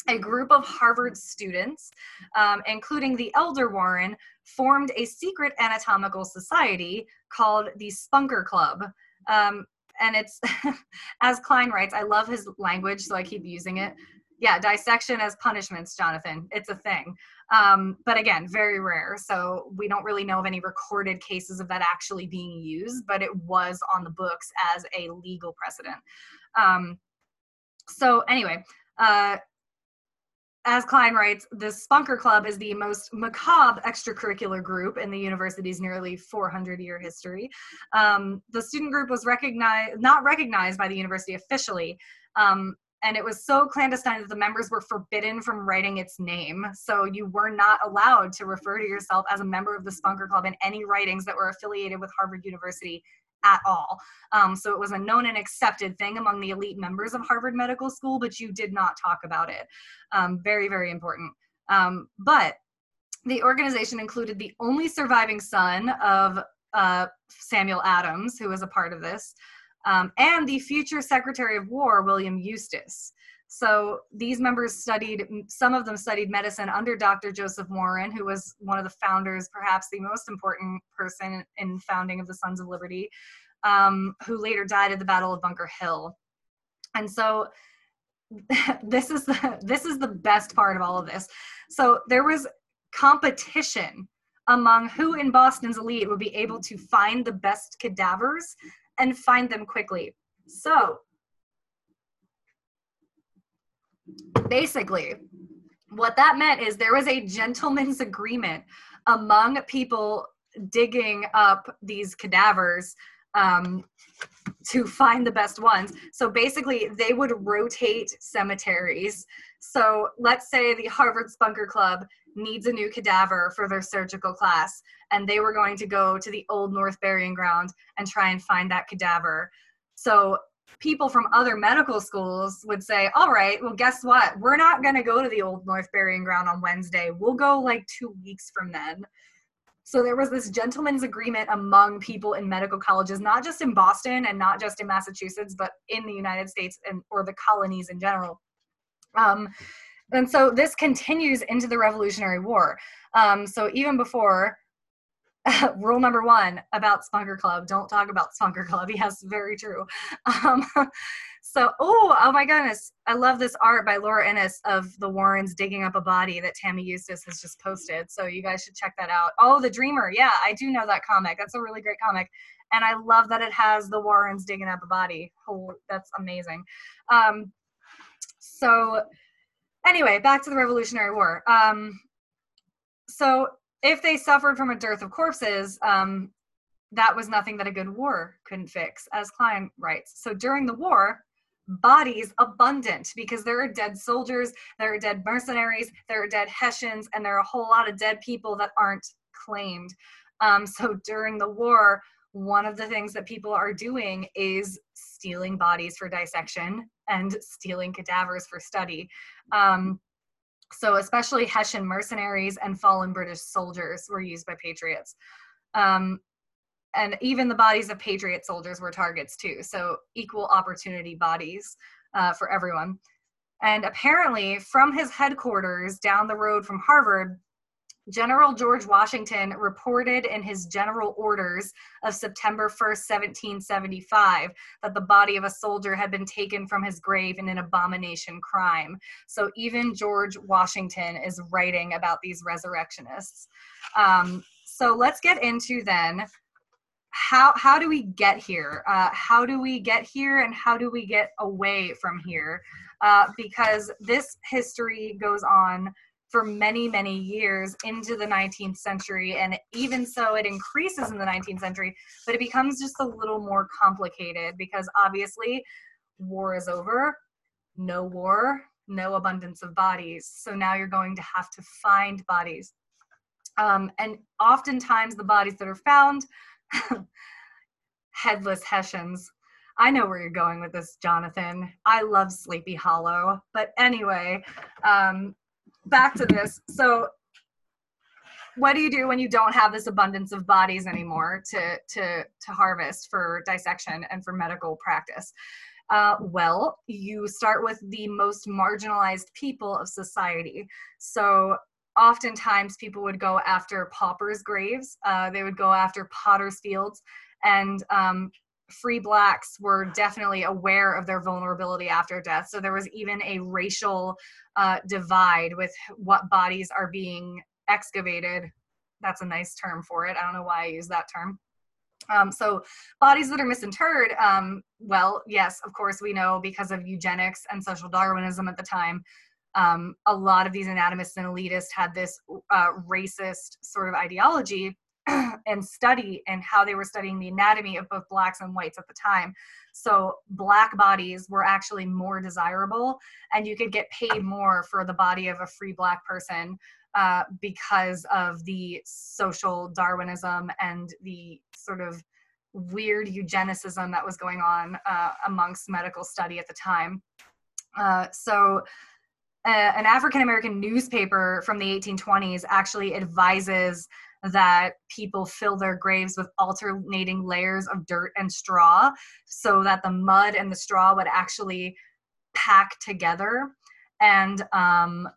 a group of Harvard students, um, including the elder Warren, formed a secret anatomical society called the Spunker Club. Um, and it's, as Klein writes, I love his language, so I keep using it. Yeah, dissection as punishments, Jonathan. It's a thing. Um, but again, very rare. So we don't really know of any recorded cases of that actually being used, but it was on the books as a legal precedent. Um, so anyway, uh, as Klein writes, the Spunker Club is the most macabre extracurricular group in the university's nearly 400 year history. Um, the student group was recognized, not recognized by the university officially, um, and it was so clandestine that the members were forbidden from writing its name. So you were not allowed to refer to yourself as a member of the Spunker Club in any writings that were affiliated with Harvard University at all. Um, so it was a known and accepted thing among the elite members of Harvard Medical School, but you did not talk about it. Um, very, very important. Um, but the organization included the only surviving son of uh, Samuel Adams, who was a part of this um, and the future Secretary of War, William Eustis. So these members studied, some of them studied medicine under Dr. Joseph Warren, who was one of the founders, perhaps the most important person in founding of the Sons of Liberty, um, who later died at the Battle of Bunker Hill. And so this is the this is the best part of all of this. So there was competition among who in Boston's elite would be able to find the best cadavers and find them quickly. So basically, what that meant is there was a gentleman's agreement among people digging up these cadavers um, to find the best ones. So basically, they would rotate cemeteries. So let's say the Harvard Spunker Club needs a new cadaver for their surgical class, and they were going to go to the Old North Burying Ground and try and find that cadaver. So people from other medical schools would say, All right, well, guess what? We're not going to go to the Old North Burying Ground on Wednesday. We'll go like two weeks from then. So there was this gentleman's agreement among people in medical colleges, not just in Boston and not just in Massachusetts, but in the United States and or the colonies in general. Um, and so this continues into the Revolutionary War. Um, so even before rule number one about Spunker Club: don't talk about Spunker Club. Yes, very true. Um, so, oh, oh my goodness, I love this art by Lora Innes of the Warrens digging up a body that Tammy Eustace has just posted. So you guys should check that out. Oh, The Dreamer, yeah, I do know that comic. That's a really great comic, and I love that it has the Warrens digging up a body. Oh, that's amazing. Um, so, anyway, back to the Revolutionary War. Um, so if they suffered from a dearth of corpses, um, that was nothing that a good war couldn't fix, as Klein writes. So during the war, bodies abundant because there are dead soldiers, there are dead mercenaries, there are dead Hessians, and there are a whole lot of dead people that aren't claimed. Um, so during the war, one of the things that people are doing is stealing bodies for dissection and stealing cadavers for study. Um, so especially Hessian mercenaries and fallen British soldiers were used by patriots. Um, and even the bodies of patriot soldiers were targets too. So equal opportunity bodies uh, for everyone. And apparently, from his headquarters down the road from Harvard, General George Washington reported in his general orders of September 1st, 1775, that the body of a soldier had been taken from his grave in an abomination crime. So even George Washington is writing about these resurrectionists. Um, so let's get into then how how do we get here? Uh, how do we get here, and how do we get away from here? Uh, because this history goes on for many, many years into the 19th century. And even so, it increases in the 19th century, but it becomes just a little more complicated because obviously war is over, no war, no abundance of bodies. So now you're going to have to find bodies. Um, and oftentimes, the bodies that are found, headless Hessians. I know where you're going with this, Jonathan. I love Sleepy Hollow. But anyway, um, back to this. So what do you do when you don't have this abundance of bodies anymore to to to harvest for dissection and for medical practice? Uh, well, you start with the most marginalized people of society. So oftentimes people would go after paupers' graves. Uh, they would go after potters' fields, and um, free blacks were definitely aware of their vulnerability after death. So there was even a racial uh, divide with what bodies are being excavated. That's a nice term for it. I don't know why I use that term. Um, so bodies that are misinterred, um, well, yes, of course, we know because of eugenics and social Darwinism at the time, um, a lot of these anatomists and elitists had this uh, racist sort of ideology and study and how they were studying the anatomy of both blacks and whites at the time. So black bodies were actually more desirable, and you could get paid more for the body of a free black person uh, because of the social Darwinism and the sort of weird eugenicism that was going on uh, amongst medical study at the time. Uh, so uh, an African American newspaper from the 1820s actually advises that people fill their graves with alternating layers of dirt and straw so that the mud and the straw would actually pack together and um,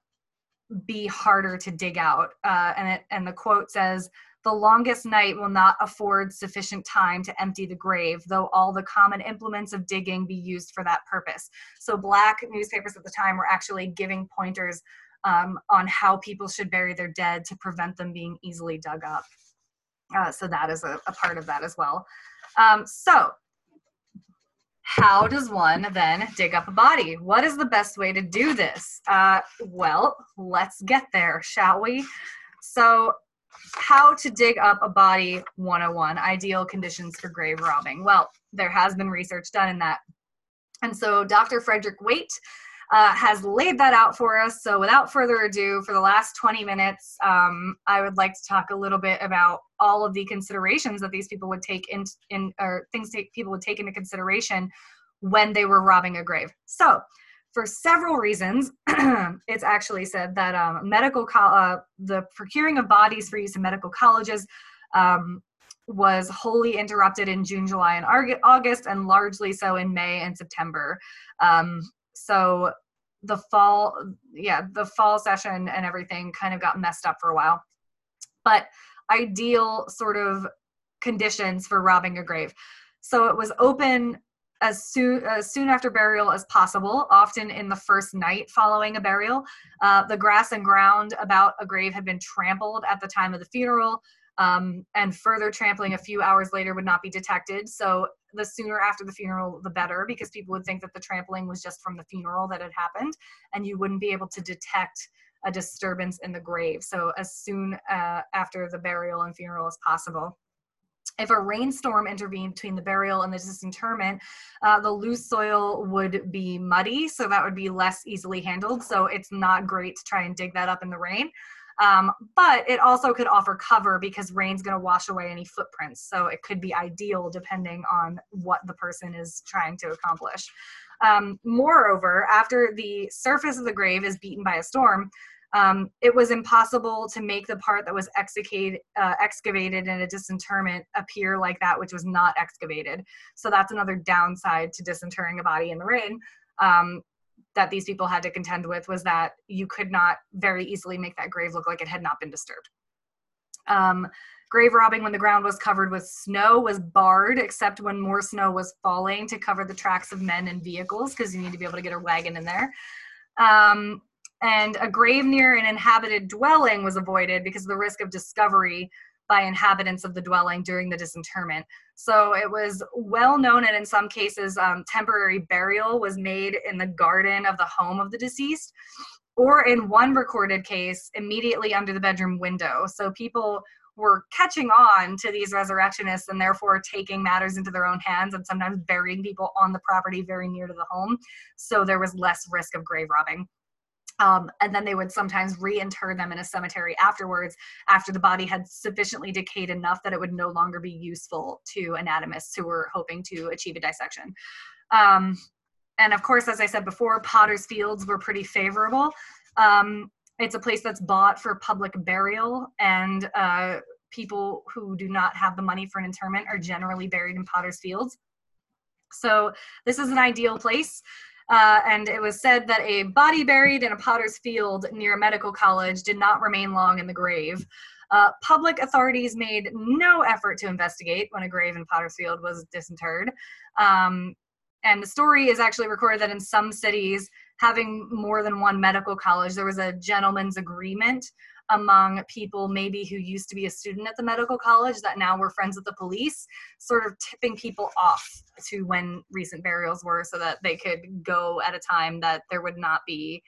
be harder to dig out. Uh, and, it, and the quote says, the longest night will not afford sufficient time to empty the grave, though all the common implements of digging be used for that purpose. So, black newspapers at the time were actually giving pointers um, on how people should bury their dead to prevent them being easily dug up. Uh, so that is a, a, part of that as well. Um, so how does one then dig up a body? What is the best way to do this? Uh, well, let's get there, shall we? So how to dig up a body 101 ideal conditions for grave robbing. Well, there has been research done in that. And so Dr. Frederick Waite uh, has laid that out for us. So without further ado, for the last 20 minutes, um, I would like to talk a little bit about all of the considerations that these people would take in, in or things take, people would take into consideration when they were robbing a grave. So for several reasons, it's actually said that um, medical co- uh, the procuring of bodies for use in medical colleges um, was wholly interrupted in June, July, and August, and largely so in May and September. Um, so the fall, yeah, the fall session and everything kind of got messed up for a while. But ideal sort of conditions for robbing a grave. So it was open as soon as soon after burial as possible, often in the first night following a burial. Uh, the grass and ground about a grave had been trampled at the time of the funeral, um, and further trampling a few hours later would not be detected. So the sooner after the funeral, the better, because people would think that the trampling was just from the funeral that had happened, and you wouldn't be able to detect a disturbance in the grave. So as soon uh, after the burial and funeral as possible if a rainstorm intervened between the burial and the disinterment, uh, the loose soil would be muddy, so that would be less easily handled. So it's not great to try and dig that up in the rain. Um, but it also could offer cover because rain's going to wash away any footprints. So it could be ideal depending on what the person is trying to accomplish. Um, moreover, after the surface of the grave is beaten by a storm, um, it was impossible to make the part that was uh, excavated in a disinterment appear like that which was not excavated. So that's another downside to disinterring a body in the rain um, that these people had to contend with was that you could not very easily make that grave look like it had not been disturbed. Um, grave robbing when the ground was covered with snow was barred except when more snow was falling to cover the tracks of men and vehicles because you need to be able to get a wagon in there. Um, and a grave near an inhabited dwelling was avoided because of the risk of discovery by inhabitants of the dwelling during the disinterment. So it was well known, and in some cases, um, temporary burial was made in the garden of the home of the deceased, or in one recorded case, immediately under the bedroom window. So people were catching on to these resurrectionists and therefore taking matters into their own hands and sometimes burying people on the property very near to the home. So there was less risk of grave robbing. Um, and then they would sometimes reinter them in a cemetery afterwards after the body had sufficiently decayed enough that it would no longer be useful to anatomists who were hoping to achieve a dissection. Um, and of course, as I said before, potter's fields were pretty favorable. Um, it's a place that's bought for public burial, and uh, people who do not have the money for an interment are generally buried in potter's fields. So this is an ideal place. Uh, and it was said that a body buried in a potter's field near a medical college did not remain long in the grave. Uh, public authorities made no effort to investigate when a grave in Potter's Field was disinterred. Um, and the story is actually recorded that in some cities, having more than one medical college, there was a gentleman's agreement among people maybe who used to be a student at the medical college that now were friends with the police, sort of tipping people off to when recent burials were so that they could go at a time that there would not be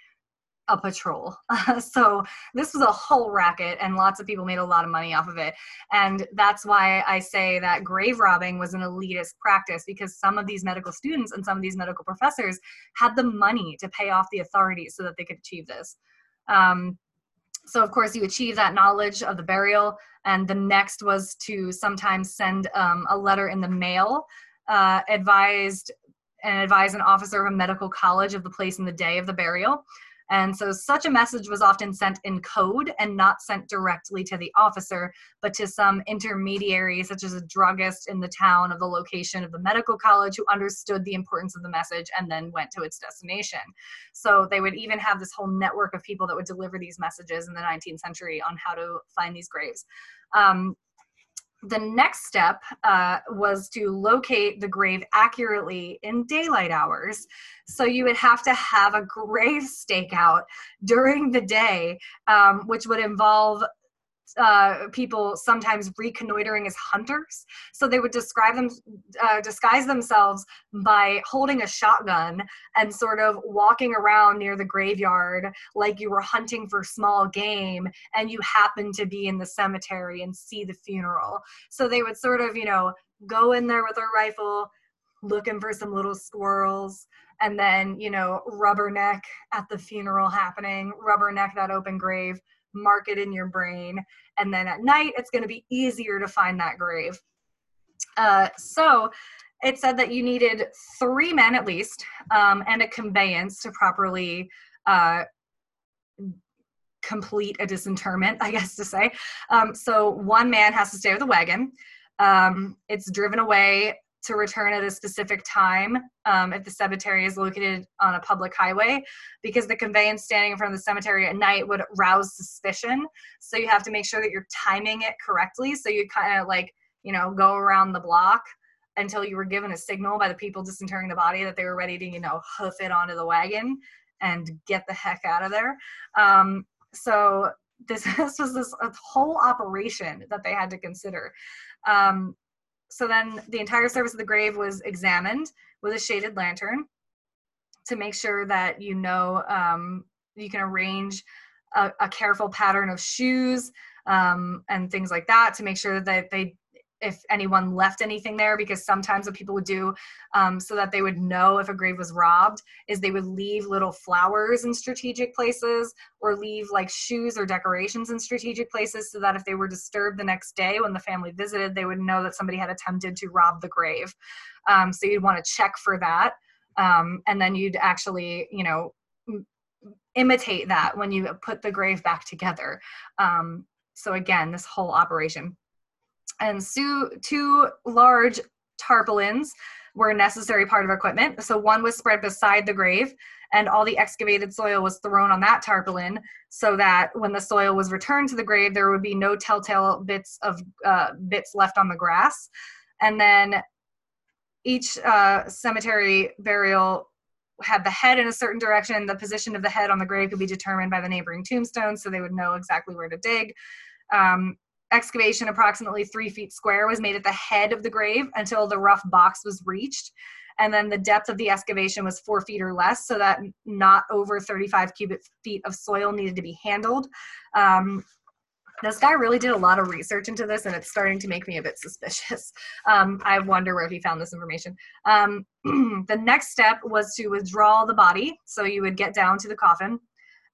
a patrol. so this was a whole racket, and lots of people made a lot of money off of it. And that's why I say that grave robbing was an elitist practice because some of these medical students and some of these medical professors had the money to pay off the authorities so that they could achieve this. Um, so of course you achieve that knowledge of the burial and the next was to sometimes send um, a letter in the mail uh, advised and advise an officer of a medical college of the place and the day of the burial and so such a message was often sent in code and not sent directly to the officer, but to some intermediary, such as a druggist in the town of the location of the medical college who understood the importance of the message and then went to its destination. So they would even have this whole network of people that would deliver these messages in the 19th century on how to find these graves. Um, the next step uh, was to locate the grave accurately in daylight hours. So you would have to have a grave stakeout during the day, um, which would involve uh, people sometimes reconnoitering as hunters. So they would describe them, uh, disguise themselves by holding a shotgun and sort of walking around near the graveyard like you were hunting for small game and you happen to be in the cemetery and see the funeral. So they would sort of, you know, go in there with a rifle, looking for some little squirrels and then you know rubberneck at the funeral happening rubberneck that open grave mark it in your brain and then at night it's going to be easier to find that grave. Uh, so it said that you needed three men at least um, and a conveyance to properly uh, complete a disinterment i guess to say. Um, so one man has to stay with the wagon. Um, it's driven away to return at a specific time um, if the cemetery is located on a public highway because the conveyance standing in front of the cemetery at night would rouse suspicion. So you have to make sure that you're timing it correctly. So you kind of like you know go around the block until you were given a signal by the people disinterring the body that they were ready to you know hoof it onto the wagon and get the heck out of there. Um, so this, this was this whole operation that they had to consider. Um, so then the entire surface of the grave was examined with a shaded lantern to make sure that you know um, you can arrange a, a, careful pattern of shoes um, and things like that to make sure that they if anyone left anything there because sometimes what people would do um, so that they would know if a grave was robbed is they would leave little flowers in strategic places or leave like shoes or decorations in strategic places so that if they were disturbed the next day when the family visited they would know that somebody had attempted to rob the grave. Um, so you'd want to check for that um, and then you'd actually you know imitate that when you put the grave back together. Um, so again this whole operation and two large tarpaulins were a necessary part of equipment. So one was spread beside the grave, and all the excavated soil was thrown on that tarpaulin so that when the soil was returned to the grave, there would be no telltale bits of uh, bits left on the grass. And then each uh, cemetery burial had the head in a certain direction. The position of the head on the grave could be determined by the neighboring tombstones, so they would know exactly where to dig. Um, excavation approximately three feet square was made at the head of the grave until the rough box was reached. And then the depth of the excavation was four feet or less so that not over 35 cubic feet of soil needed to be handled. Um, this guy really did a lot of research into this and it's starting to make me a bit suspicious. Um, i wonder where he found this information. Um, the next step was to withdraw the body so you would get down to the coffin.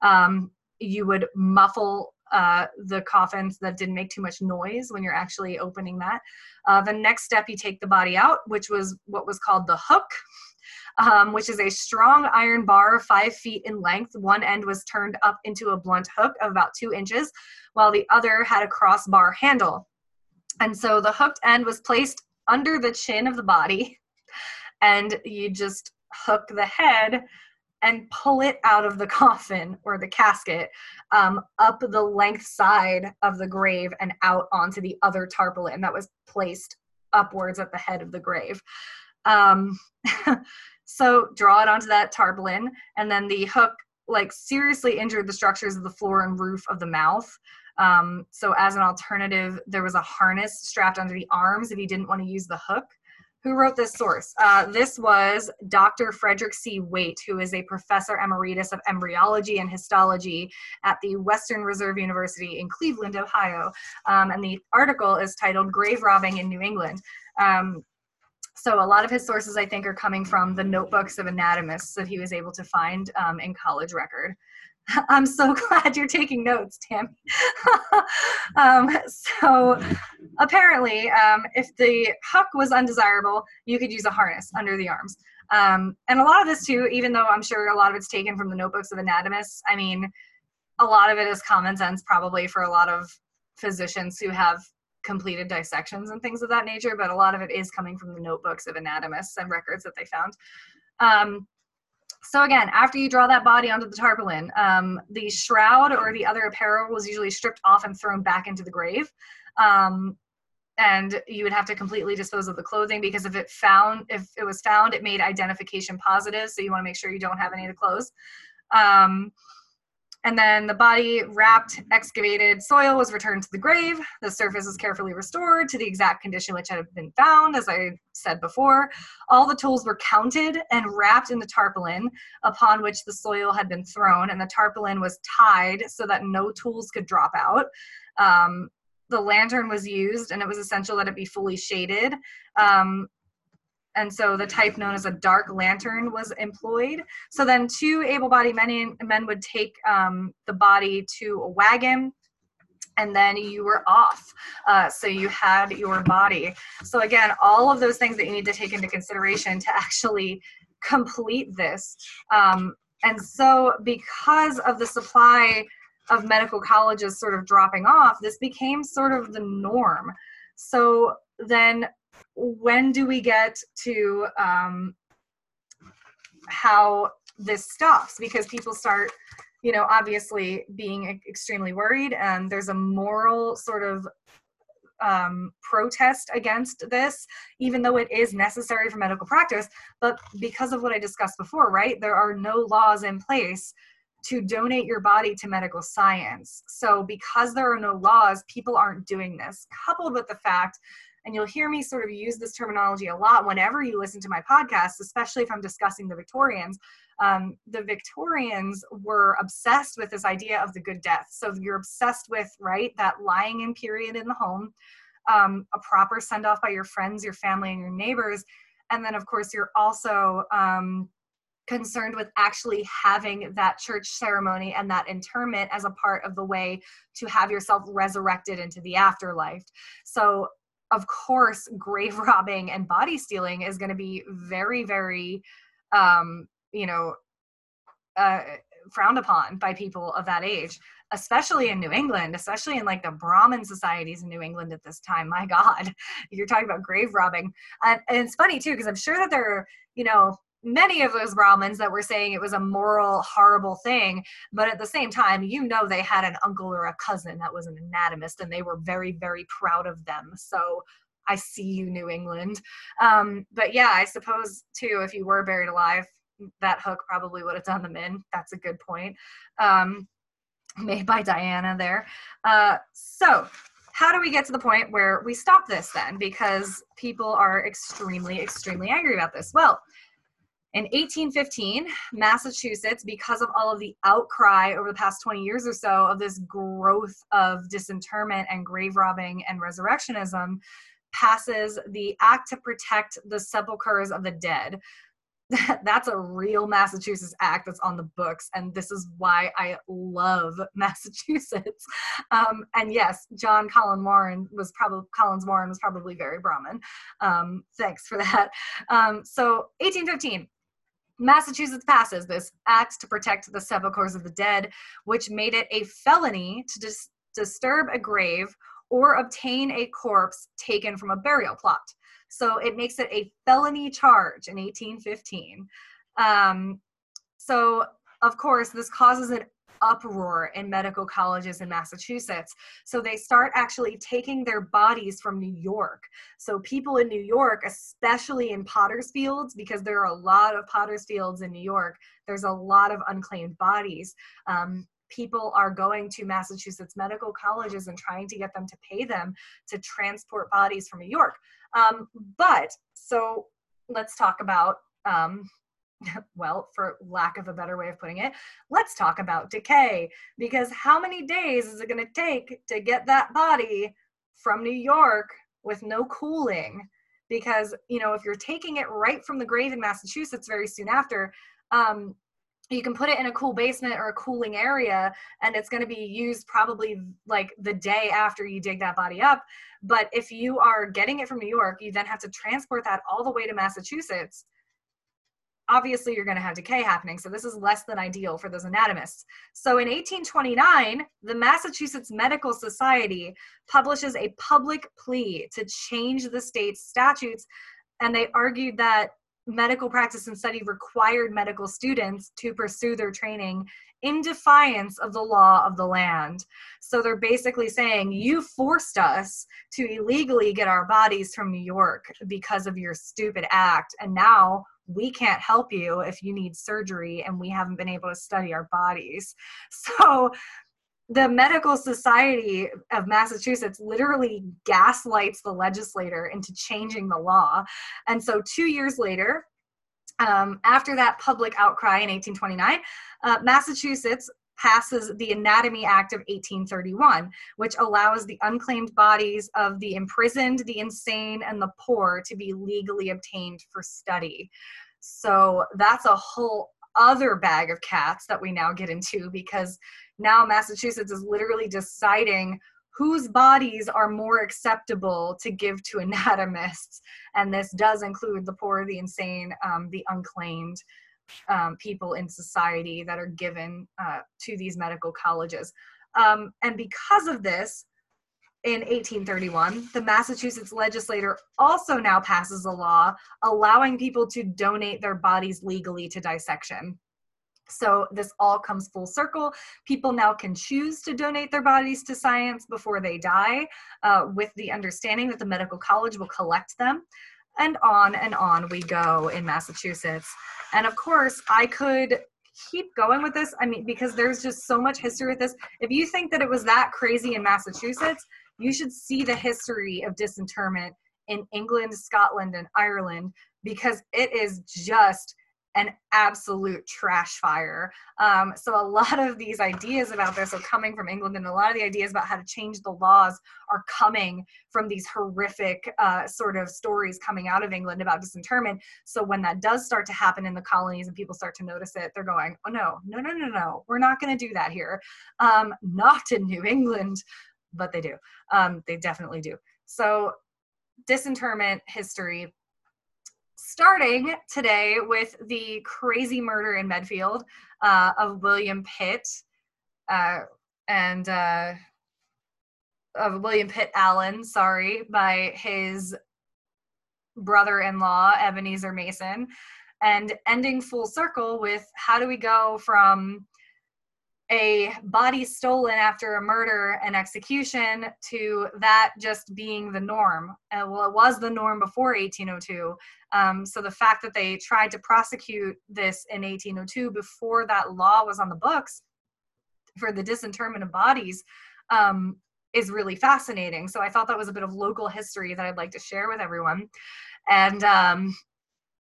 Um, you would muffle uh, the coffins that didn't make too much noise when you're actually opening that. Uh, the next step, you take the body out, which was what was called the hook. Um, which is a strong iron bar five feet in length. One end was turned up into a blunt hook of about two inches, while the other had a crossbar handle. And so the hooked end was placed under the chin of the body, and you just hook the head and pull it out of the coffin or the casket um, up the length side of the grave and out onto the other tarpaulin that was placed upwards at the head of the grave. Um, so draw it onto that tarpaulin, and then the hook like seriously injured the structures of the floor and roof of the mouth. Um, so as an alternative, there was a harness strapped under the arms if he didn't want to use the hook who wrote this source? Uh, this was Dr. Frederick C. Waite, who is a professor emeritus of embryology and histology at the Western Reserve University in Cleveland, Ohio. Um, and the article is titled Grave Robbing in New England. Um, so a lot of his sources, I think, are coming from the notebooks of anatomists that he was able to find um, in college record. I'm so glad you're taking notes, Tammy. um, so apparently, um, if the hook was undesirable, you could use a harness under the arms. Um, and a lot of this too, even though I'm sure a lot of it's taken from the notebooks of anatomists, I mean, a lot of it is common sense probably for a lot of physicians who have completed dissections and things of that nature, but a lot of it is coming from the notebooks of anatomists and records that they found. Um, so again, after you draw that body onto the tarpaulin, um, the shroud or the other apparel was usually stripped off and thrown back into the grave. Um, and you would have to completely dispose of the clothing because if it found if it was found it made identification positive so you want to make sure you don't have any of the clothes um, and then the body wrapped excavated soil was returned to the grave. The surface was carefully restored to the exact condition which had been found as i said before. All the tools were counted and wrapped in the tarpaulin upon which the soil had been thrown and the tarpaulin was tied so that no tools could drop out. Um, the lantern was used and it was essential that it be fully shaded. Um, and so the type known as a dark lantern was employed. So then two able-bodied men, men would take um, the body to a wagon and then you were off. Uh, so you had your body. So again, all of those things that you need to take into consideration to actually complete this. Um, and so because of the supply of medical colleges sort of dropping off, this became sort of the norm. So then when do we get to um, how this stops? Because people start, you know, obviously being extremely worried, and there's a moral sort of um, protest against this, even though it is necessary for medical practice. But because of what I discussed before, right, there are no laws in place to donate your body to medical science. So, because there are no laws, people aren't doing this, coupled with the fact and you'll hear me sort of use this terminology a lot whenever you listen to my podcast, especially if I'm discussing the Victorians. Um, the Victorians were obsessed with this idea of the good death. So you're obsessed with, right, that lying in period in the home, um, a proper send off by your friends, your family, and your neighbors. And then, of course, you're also um, concerned with actually having that church ceremony and that interment as a part of the way to have yourself resurrected into the afterlife. So of course, grave robbing and body stealing is going to be very, very, um, you know, uh, frowned upon by people of that age, especially in New England, especially in like the Brahmin societies in New England at this time. My God, you're talking about grave robbing. And, and it's funny too, because I'm sure that there are, you know, many of those Brahmins that were saying it was a moral, horrible thing. But at the same time, you know, they had an uncle or a cousin that was an anatomist and they were very, very proud of them. So I see you, New England. Um, but yeah, I suppose too, if you were buried alive, that hook probably would have done them in. That's a good point. Um, made by Diana there. Uh, so, how do we get to the point where we stop this then? Because people are extremely, extremely angry about this. Well, in 1815, Massachusetts, because of all of the outcry over the past 20 years or so of this growth of disinterment and grave robbing and resurrectionism, passes the Act to Protect the Sepulchres of the Dead. that's a real Massachusetts act that's on the books, and this is why I love Massachusetts. Um, and yes, John Colin Warren was probably Collins Warren was probably very Brahmin. Um, thanks for that. Um, so 1815, Massachusetts passes this act to protect the sepulchres of the dead, which made it a felony to dis- disturb a grave or obtain a corpse taken from a burial plot. So it makes it a felony charge in 1815. Um, so, of course, this causes an uproar in medical colleges in Massachusetts. So they start actually taking their bodies from New York. So people in New York, especially in Potter's Fields, because there are a lot of Potter's Fields in New York, there's a lot of unclaimed bodies. Um, people are going to Massachusetts medical colleges and trying to get them to pay them to transport bodies from New York. Um, but so let's talk about um, well, for lack of a better way of putting it, let's talk about decay. Because how many days is it going to take to get that body from New York with no cooling? Because, you know, if you're taking it right from the grave in Massachusetts very soon after, um, you can put it in a cool basement or a cooling area and it's going to be used probably like the day after you dig that body up but if you are getting it from new york you then have to transport that all the way to massachusetts obviously you're going to have decay happening. So this is less than ideal for those anatomists. So in 1829, the Massachusetts Medical Society publishes a public plea to change the state's statutes. And they argued that medical practice and study required medical students to pursue their training in defiance of the law of the land. So they're basically saying, you forced us to illegally get our bodies from New York because of your stupid act. And now we can't help you if you need surgery and we haven't been able to study our bodies. So the Medical Society of Massachusetts literally gaslights the legislator into changing the law. And so, two years later, um, after that public outcry in 1829, uh, Massachusetts passes the Anatomy Act of 1831, which allows the unclaimed bodies of the imprisoned, the insane, and the poor to be legally obtained for study. So that's a whole other bag of cats that we now get into because now Massachusetts is literally deciding whose bodies are more acceptable to give to anatomists. And this does include the poor, the insane, um, the unclaimed um, people in society that are given uh, to these medical colleges. Um, and because of this, in 1831, the Massachusetts legislature also now passes a law allowing people to donate their bodies legally to dissection. So this all comes full circle. People now can choose to donate their bodies to science before they die, uh, with the understanding that the medical college will collect them. And on and on we go in Massachusetts. And of course, I could keep going with this. I mean, because there's just so much history with this. If you think that it was that crazy in Massachusetts, you should see the history of disinterment in England, Scotland, and Ireland because it is just an absolute trash fire. Um, so a lot of these ideas about this are coming from England, and a lot of the ideas about how to change the laws are coming from these horrific uh, sort of stories coming out of England about disinterment. So when that does start to happen in the colonies and people start to notice it, they're going, "Oh no, no, no, no, no, we're not going to do that here." Um, not in New England, but they do. Um, they definitely do. So disinterment history starting today with the crazy murder in Medfield uh, of William Pitt uh, and uh, of William Pitt Allen, sorry, by his brother-in-law Ebenezer Mason, and ending full circle with how do we go from a body stolen after a murder and execution to that just being the norm. Well, it was the norm before 1802. Um, so the fact that they tried to prosecute this in 1802 before that law was on the books for the disinterment of bodies um, is really fascinating. So I thought that was a bit of local history that I'd like to share with everyone. And um,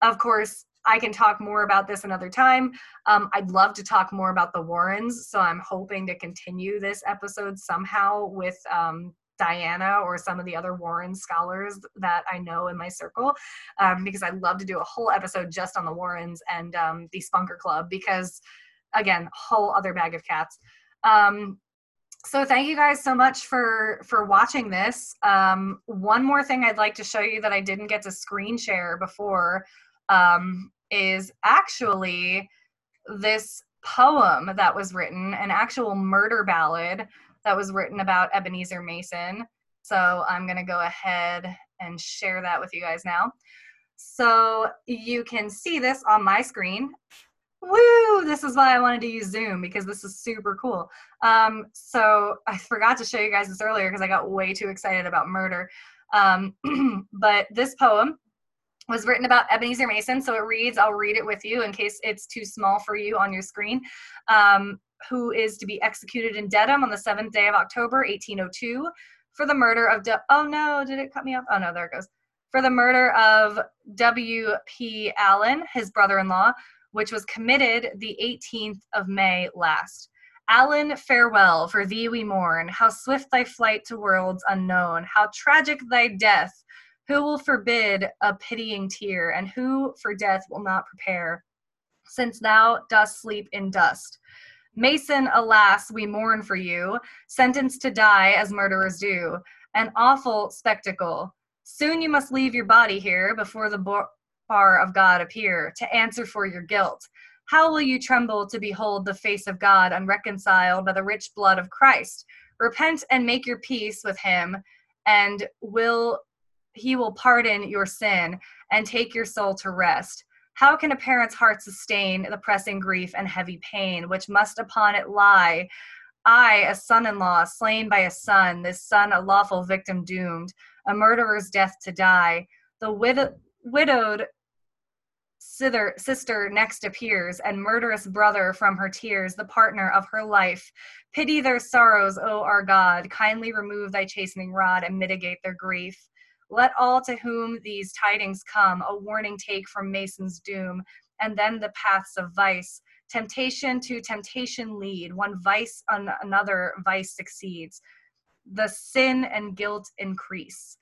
of course, I can talk more about this another time. Um, I'd love to talk more about the Warrens, so I'm hoping to continue this episode somehow with um, Diana or some of the other Warren scholars that I know in my circle, um, because I'd love to do a whole episode just on the Warrens and um, the Spunker Club, because again, whole other bag of cats. Um, so thank you guys so much for for watching this. Um, one more thing I'd like to show you that I didn't get to screen share before um, is actually this poem that was written, an actual murder ballad that was written about Ebenezer Mason. So I'm going to go ahead and share that with you guys now. So you can see this on my screen. Woo! This is why I wanted to use Zoom because this is super cool. Um, so I forgot to show you guys this earlier because I got way too excited about murder. Um, but this poem was written about Ebenezer Mason. So it reads, I'll read it with you in case it's too small for you on your screen. Um, who is to be executed in Dedham on the seventh day of October, 1802, for the murder of. De- oh no, did it cut me off? Oh no, there it goes. For the murder of W.P. Allen, his brother in law, which was committed the 18th of May last. Allen, farewell, for thee we mourn. How swift thy flight to worlds unknown, how tragic thy death who will forbid a pitying tear, and who for death will not prepare, since thou dost sleep in dust? Mason, alas, we mourn for you, sentenced to die as murderers do. An awful spectacle. Soon you must leave your body here before the bar of God appear to answer for your guilt. How will you tremble to behold the face of God unreconciled by the rich blood of Christ? Repent and make your peace with him, and will he will pardon your sin and take your soul to rest. How can a parent's heart sustain the pressing grief and heavy pain which must upon it lie? I, a son in law, slain by a son, this son a lawful victim doomed, a murderer's death to die, the wid- widowed Sister, sister next appears, and murderous brother from her tears, the partner of her life. Pity their sorrows, O our God. Kindly remove thy chastening rod and mitigate their grief. Let all to whom these tidings come a warning take from Mason's doom, and then the paths of vice. Temptation to temptation lead, one vice on another vice succeeds. The sin and guilt increase.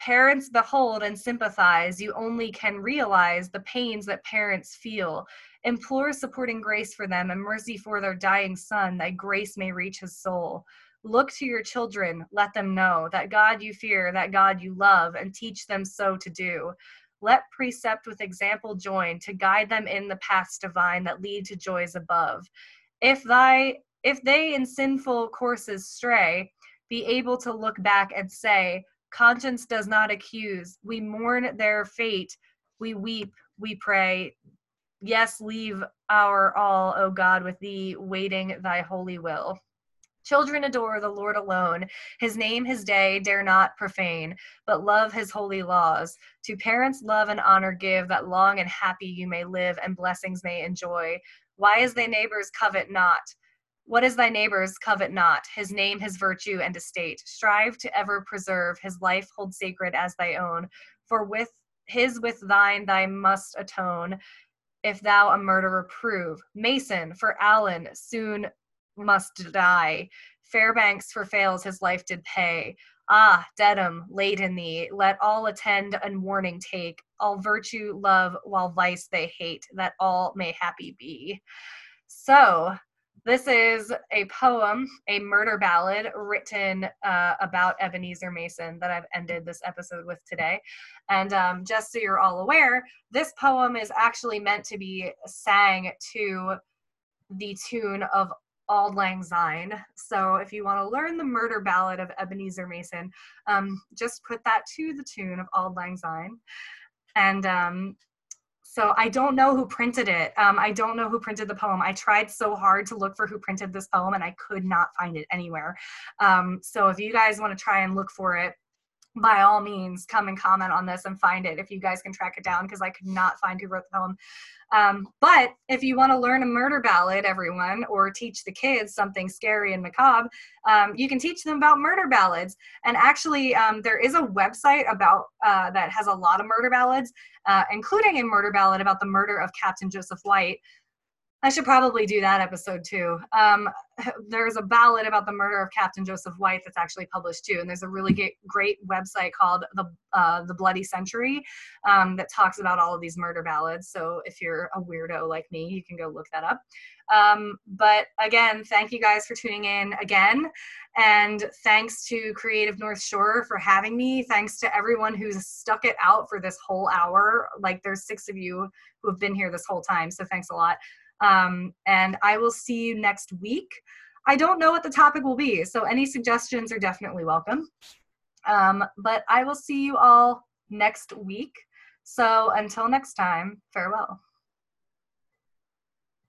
Parents behold and sympathize, you only can realize the pains that parents feel. Implore supporting grace for them and mercy for their dying son, that grace may reach his soul. Look to your children, let them know that God you fear, that God you love, and teach them so to do. Let precept with example join to guide them in the paths divine that lead to joys above. If thy if they in sinful courses stray, be able to look back and say, Conscience does not accuse. We mourn their fate. We weep, we pray. Yes, leave our all, O God, with thee, waiting thy holy will. Children adore the Lord alone. His name, his day, dare not profane, but love his holy laws. To parents, love and honor give, that long and happy you may live and blessings may enjoy. Why is thy neighbors covet not? What is thy neighbor's covet not? His name, his virtue, and estate. Strive to ever preserve his life, hold sacred as thy own. For with his with thine thy must atone, if thou a murderer prove. Mason, for Allen soon must die. Fairbanks for Fales his life did pay. Ah, Dedham, late in thee, let all attend and warning take, all virtue love while vice they hate, that all may happy be. So, this is a poem, a murder ballad written uh, about Ebenezer Mason that I've ended this episode with today. And um, just so you're all aware, this poem is actually meant to be sang to the tune of Auld Lang Syne. So if you want to learn the murder ballad of Ebenezer Mason, um, just put that to the tune of Auld Lang Syne. And um, so I don't know who printed it. Um, I don't know who printed the poem. I tried so hard to look for who printed this poem and I could not find it anywhere. Um, so if you guys want to try and look for it, by all means, come and comment on this and find it if you guys can track it down because I could not find who wrote the poem. Um, but if you want to learn a murder ballad, everyone, or teach the kids something scary and macabre, um, you can teach them about murder ballads. And actually, um, there is a website about uh, that has a lot of murder ballads, uh, including a murder ballad about the murder of Captain Joseph White. I should probably do that episode too. Um, there's a ballad about the murder of Captain Joseph White that's actually published too, and there's a really great, great website called the uh, the Bloody Century um, that talks about all of these murder ballads. So if you're a weirdo like me, you can go look that up. Um, but again, thank you guys for tuning in again, and thanks to Creative North Shore for having me. Thanks to everyone who's stuck it out for this whole hour. Like there's six of you who have been here this whole time, so thanks a lot. Um, and I will see you next week. I don't know what the topic will be, so any suggestions are definitely welcome. Um, but I will see you all next week. So until next time, farewell.